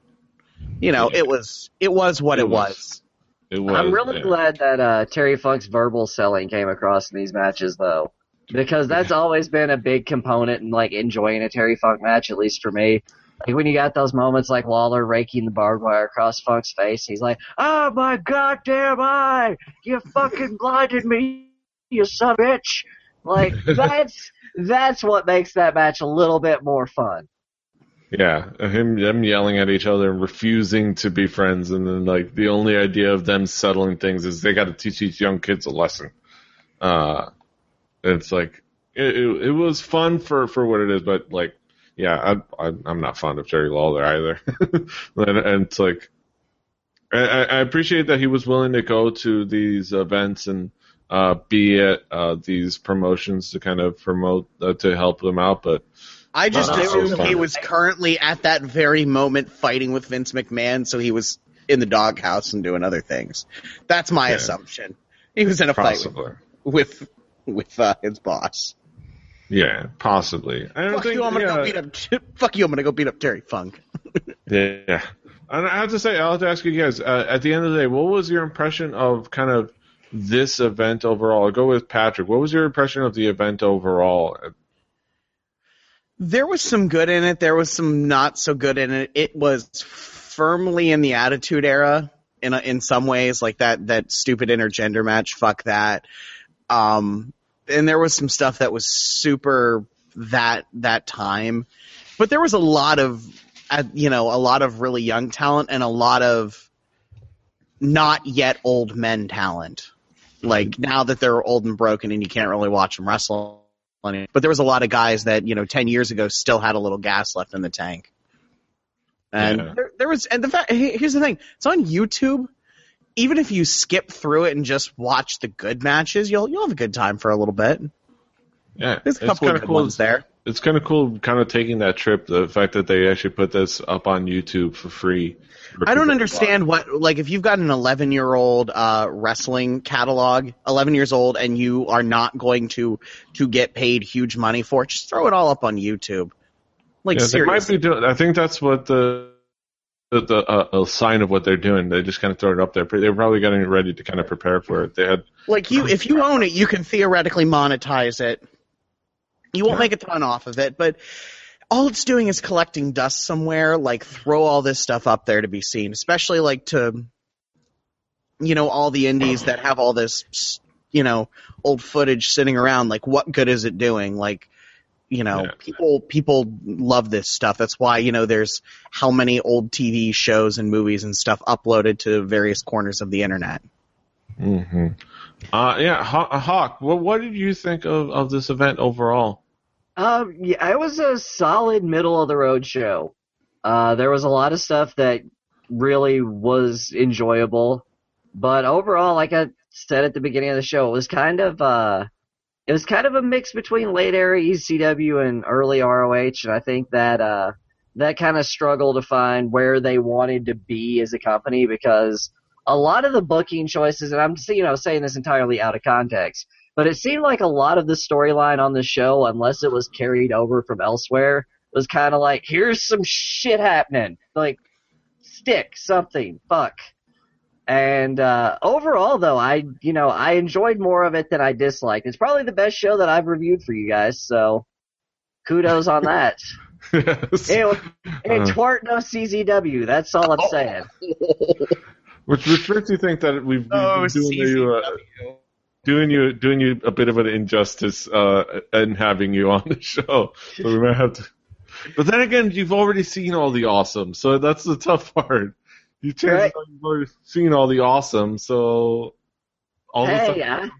you know it was it was what It it, was. was. It was. I'm really yeah. glad that uh, Terry Funk's verbal selling came across in these matches, though, because that's always been a big component in like enjoying a Terry Funk match, at least for me. Like when you got those moments like Lawler raking the barbed wire across Funk's face, he's like, "Oh my goddamn eye! You fucking blinded me, you son of a bitch!" Like that's that's what makes that match a little bit more fun. Yeah, him them yelling at each other and refusing to be friends, and then like the only idea of them settling things is they got to teach these young kids a lesson. Uh, it's like it, it, it was fun for for what it is, but like yeah, I, I I'm not fond of Jerry Lawler either, and, and it's like I, I appreciate that he was willing to go to these events and uh, be at uh, these promotions to kind of promote uh, to help them out, but I just assumed he was currently at that very moment fighting with Vince McMahon, so he was in the doghouse and doing other things. That's my Yeah. assumption. He was in a fight possibly. with with uh, his boss. Yeah, possibly. I don't Fuck think, you! I'm gonna yeah, go beat up. Fuck you! I'm gonna go beat up Terry Funk. Yeah. And I have to say, I'll have to ask you guys, uh, at the end of the day, what was your impression of kind of this event overall? I'll go with Patrick. What was your impression of the event overall? There was some good in it. There was some not so good in it. It was firmly in the Attitude Era in a, in some ways, like that that stupid intergender match. Fuck that. Um, and there was some stuff that was super that that time, but there was a lot of, you know, a lot of really young talent and a lot of not yet old men talent. Like now that they're old and broken and you can't really watch them wrestle. But there was a lot of guys that you know ten years ago still had a little gas left in the tank. And Yeah. there, there was, and the fact here's the thing: it's on YouTube. Even if you skip through it and just watch the good matches, you'll you'll have a good time for a little bit. Yeah, There's a it's couple kind of good cool. ones there. It's kind of cool, kind of taking that trip. The fact that they actually put this up on YouTube for free. for I don't understand what like if you've got an 11 year old uh, wrestling catalog, 11 years old, and you are not going to to get paid huge money for it, just throw it all up on YouTube. Like Yeah, they might be doing. I think that's what the the, the uh, a sign of what they're doing. They just kind of throw it up there. They're probably getting ready to kind of prepare for it. They had Like you, if you own it, you can theoretically monetize it. You won't Yeah. make a ton off of it, but all it's doing is collecting dust somewhere. Like throw all this stuff up there to be seen, especially like to, you know, all the indies that have all this, you know, old footage sitting around. Like, what good is it doing? Like, you know, Yeah. people people love this stuff. That's why you know there's how many old TV shows and movies and stuff uploaded to various corners of the internet. hmm Uh, yeah, Haw- Hawk. What what did you think of, of this event overall? Um, yeah, it was a solid middle of the road show. Uh, there was a lot of stuff that really was enjoyable, but overall, like I said at the beginning of the show, it was kind of uh, it was kind of a mix between late era ECW and early ROH, and I think that uh, that kind of struggle to find where they wanted to be as a company because a lot of the booking choices, and I'm you know saying this entirely out of context, but it seemed like a lot of the storyline on the show, unless it was carried over from elsewhere, was kind of like, here's some shit happening. Like, stick something, fuck. And uh, overall, though, I you know I enjoyed more of it than I disliked. It's probably the best show that I've reviewed for you guys, so kudos on that. Yes. it, it Uh. twerked no CZW. That's all I'm saying. Which which makes you think that we've, we've Oh, been doing the, uh, doing you doing you a bit of an injustice uh, in having you on the show. So we might have to. But then again, you've already seen all the awesome, so that's the tough part. You chances Right. are you've already seen all the awesome, so all the Hey, time.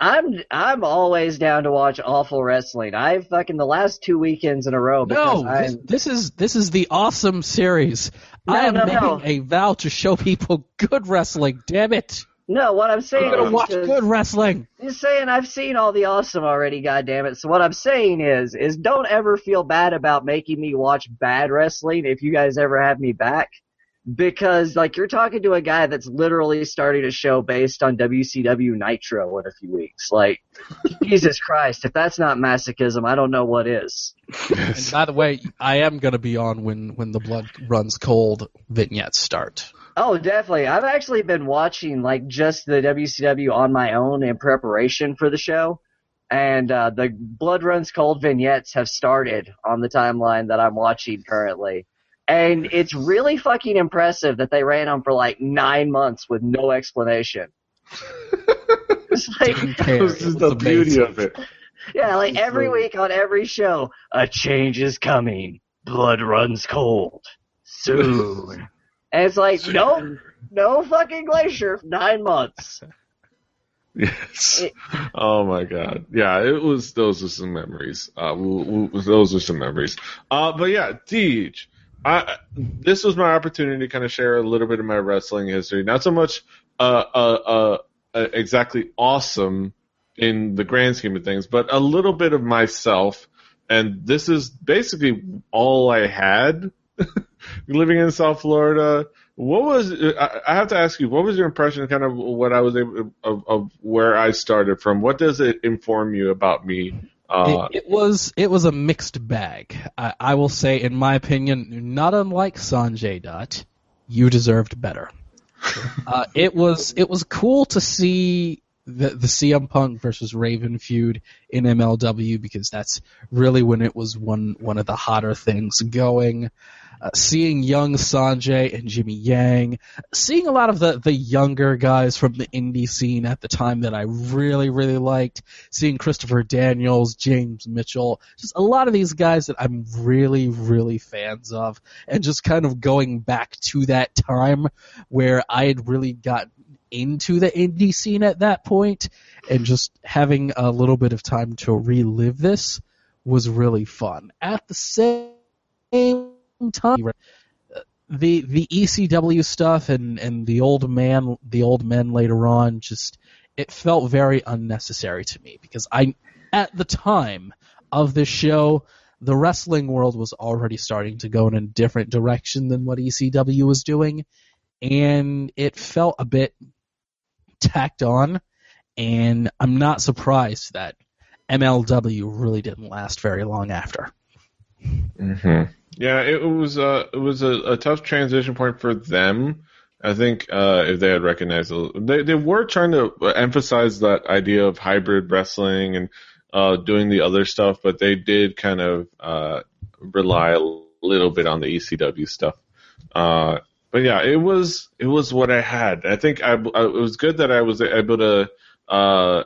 I, I'm I'm always down to watch awful wrestling. I've fucking the last two weekends in a row No, this, this is this is the awesome series. No, I am no, making no. a vow to show people good wrestling. Damn it! no. What I'm saying I'm gonna is watch good wrestling. Just saying, I've seen all the awesome already. God damn it! So what I'm saying is, is don't ever feel bad about making me watch bad wrestling if you guys ever have me back, because like you're talking to a guy that's literally starting a show based on WCW Nitro in a few weeks. Like, Jesus Christ, if that's not masochism, I don't know what is. And by the way, I am gonna be on when when the blood runs cold vignettes start. Oh, definitely. I've actually been watching like just the WCW on my own in preparation for the show. And uh, the Blood Runs Cold vignettes have started on the timeline that I'm watching currently. And it's really fucking impressive that they ran them for like nine months with no explanation. it's like, This It is was the beauty of it. yeah, like every week on every show, a change is coming. Blood runs cold. Soon. And it's like, nope, no fucking glacier. Nine months. Yes. It- oh my god. Yeah, it was. Those are some memories. Uh, we'll, we'll, those are some memories. Uh, but yeah, Deej. I this was my opportunity to kind of share a little bit of my wrestling history. Not so much uh, uh, uh, uh, exactly awesome in the grand scheme of things, but a little bit of myself. And this is basically all I had living in South Florida. What was I have to ask you? What was your impression, kind of what I was able of, of where I started from? What does it inform you about me? Uh, it, it was it was a mixed bag. I, I will say, in my opinion, not unlike Sanjay Dutt, you deserved better. uh, it was it was cool to see the the CM Punk versus Raven feud in MLW because that's really when it was one one of the hotter things going. Uh, seeing young Sanjay and Jimmy Yang, seeing a lot of the, the younger guys from the indie scene at the time that I really, really liked, seeing Christopher Daniels, James Mitchell, just a lot of these guys that I'm really, really fans of, and just kind of going back to that time where I had really gotten into the indie scene at that point, and just having a little bit of time to relive this was really fun. At the same time, uh, the the ECW stuff and and the old man the old men later on just it felt very unnecessary to me because I at the time of this show the wrestling world was already starting to go in a different direction than what ECW was doing and it felt a bit tacked on and I'm not surprised that MLW really didn't last very long after. hmm Yeah, it was uh, it was a, a tough transition point for them. I think uh, if they had recognized it, they they were trying to emphasize that idea of hybrid wrestling and uh, doing the other stuff, but they did kind of uh, rely a little bit on the ECW stuff. But yeah, it was it was what I had. I think I, I it was good that I was able to uh,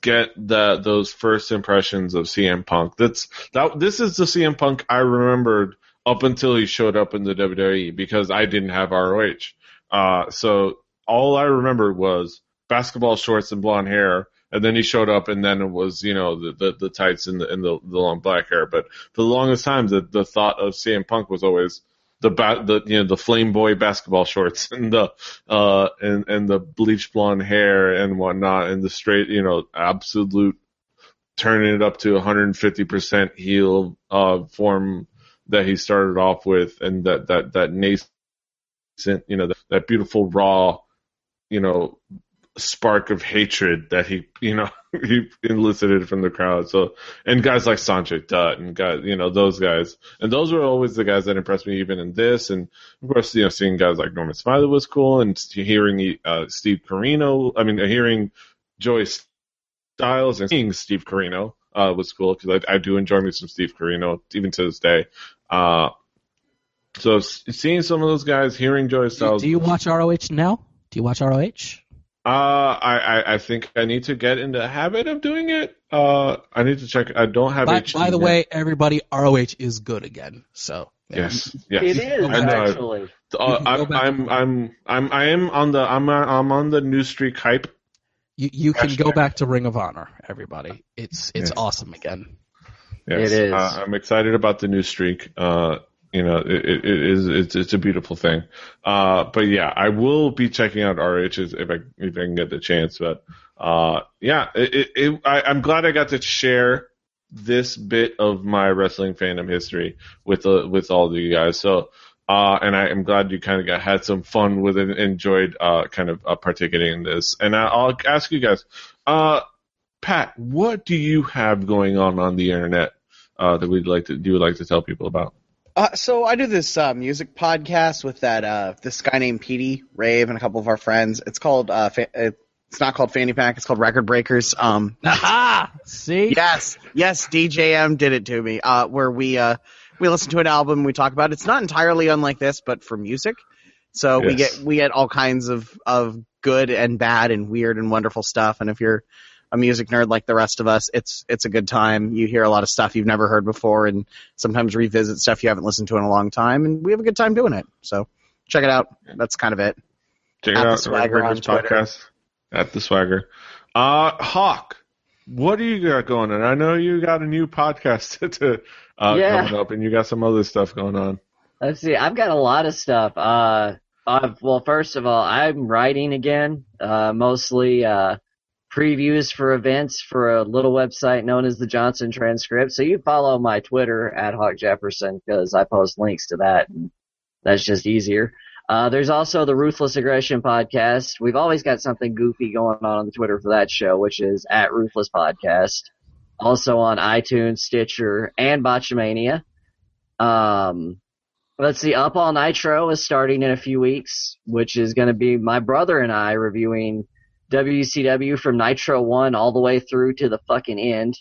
get the those first impressions of CM Punk. That's that. This is the CM Punk I remembered up until he showed up in the WWE because I didn't have ROH. Uh, so all I remembered was basketball shorts and blonde hair. And then he showed up, and then it was you know the the, the tights and the and the, the long black hair. But for the longest time, the the thought of CM Punk was always the ba- the you know the flame boy basketball shorts and the uh and and the bleach blonde hair and whatnot and the straight you know absolute turning it up to 150% heel uh form that he started off with and that that that nascent you know that, that beautiful raw you know spark of hatred that he you know he elicited from the crowd so and guys like Sanjay Dutt and guys you know those guys and those were always the guys that impressed me even in this and of course you know seeing guys like Norman Smiley was cool and hearing uh, Steve Corino I mean hearing Joey Styles and seeing Steve Corino uh, was cool because I, I do enjoy me some Steve Corino even to this day uh, so seeing some of those guys hearing Joey Do, Styles do you watch ROH now? Do you watch ROH? Uh, I, I, I think I need to get into the habit of doing it. Uh, I need to check. I don't have. By, HD by the yet. way, everybody, ROH is good again. So yeah. yes, yes. It is I know. actually. Uh, can go I'm, I'm, I'm, I'm, I am on the, I'm, I'm on the new streak hype. You you can go back to Ring of Honor, everybody. It's it's Yes. awesome again. Yes. It is. Uh, I'm excited about the new streak. Uh, you know, it, it, is, it's, it's a beautiful thing. Uh, but yeah, I will be checking out RHs if I, if I can get the chance. But, uh, yeah, it, it, I, I'm glad I got to share this bit of my wrestling fandom history with, with all of you guys. So, uh, and I am glad you kind of got, had some fun with it, enjoyed, uh, kind of, uh, partaking in this. And I, I'll ask you guys, uh, Pat, what do you have going on on the internet uh, that we'd like to you would like to tell people about? Uh, so I do this uh, music podcast with that uh, this guy named Petey Rave and a couple of our friends. It's called uh, fa- it's not called Fanny Pack. It's called Record Breakers. Um, Aha! See? yes, yes, DJM did it to me. Uh, where we uh, we listen to an album, we talk about it. It's not entirely unlike this, but for music. So we get we get all kinds of of good and bad and weird and wonderful stuff. And if you're a music nerd like the rest of us, it's it's a good time. You hear a lot of stuff you've never heard before, and sometimes revisit stuff you haven't listened to in a long time. And we have a good time doing it. So check it out. That's kind of it. Check At it the out, Swagger on Twitter. podcast at the Swagger. Uh, Hawk, what do you got going on? I know you got a new podcast to uh, Yeah. coming up, and you got some other stuff going on. Let's see. I've got a lot of stuff. Uh, I've, well, first of all, I'm writing again, uh, mostly, uh, previews for events for a little website known as the Johnson Transcript. So you follow my Twitter at Hawk Jefferson because I post links to that and that's just easier. Uh, there's also the Ruthless Aggression podcast. We've always got something goofy going on on the Twitter for that show, which is at Ruthless Podcast. Also on iTunes, Stitcher, and Botchamania. Um, let's see, Up All Nitro is starting in a few weeks, which is going to be my brother and I reviewing WCW from Nitro 1 all the way through to the fucking end.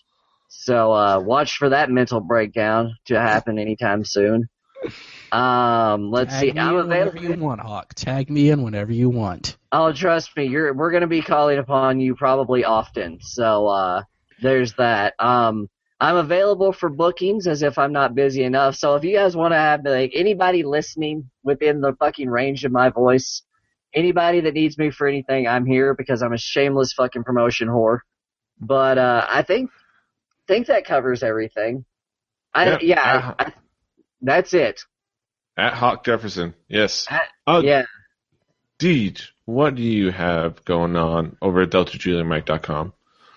So, uh, watch for that mental breakdown to happen anytime soon. Um, let's Tag see, I'm in whenever you want, Hawk. Tag me in whenever you want. Oh, trust me, you're we're gonna be calling upon you probably often. So uh there's that. Um I'm available for bookings as if I'm not busy enough. So if you guys want to have like anybody listening within the fucking range of my voice, anybody that needs me for anything, I'm here because I'm a shameless fucking promotion whore. But uh I think think that covers everything. I Yeah, yeah, I, I, that's it. At Hawk Jefferson, yes. At- Oh, Yeah. Deej, what do you have going on over at DeltaJulianMike.com?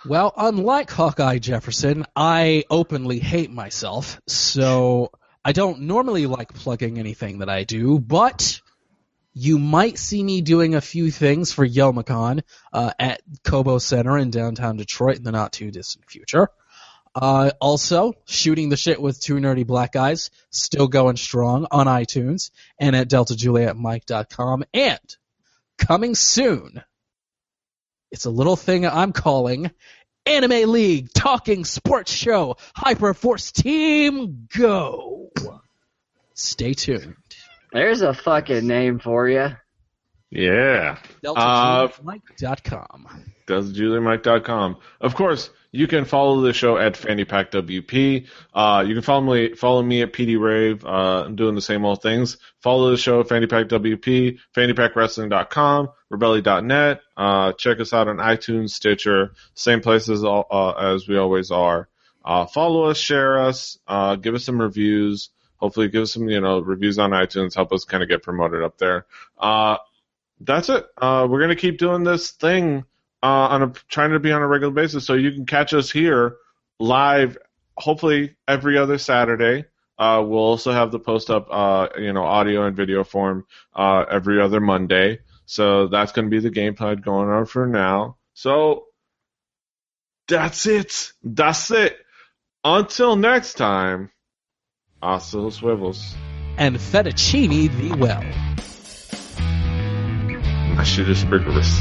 Well, unlike Hawkeye Jefferson, I openly hate myself, so I don't normally like plugging anything that I do, but you might see me doing a few things for Youmacon uh, at Cobo Center in downtown Detroit in the not too distant future. Uh, also, shooting the shit with two nerdy black guys, still going strong on iTunes and at deltajulietmike.com. And coming soon, it's a little thing I'm calling Anime League Talking Sports Show Hyperforce Team Go. Stay tuned. There's a fucking name for you. Yeah. Uh, DeltaJulietMike.com. DeltaJulianMike.com. Of course, you can follow the show at FannyPackWP. Uh, you can follow me, follow me at PD Rave. Uh, I'm doing the same old things. Follow the show at FannyPackWP, FannyPackWrestling.com, Rebelli.net. Uh, check us out on iTunes, Stitcher, same places all, uh, as we always are. Uh, follow us, share us, uh, give us some reviews. Hopefully, give us some, you know, reviews on iTunes. Help us kind of get promoted up there. Uh, that's it. Uh, we're gonna keep doing this thing uh, on a trying to be on a regular basis, so you can catch us here live. Hopefully every other Saturday. Uh, we'll also have the post up, uh, you know, audio and video form uh, every other Monday. So that's going to be the game plan going on for now. So that's it. That's it. Until next time, los huevos. And fettuccine thee well. My shit is rigorous.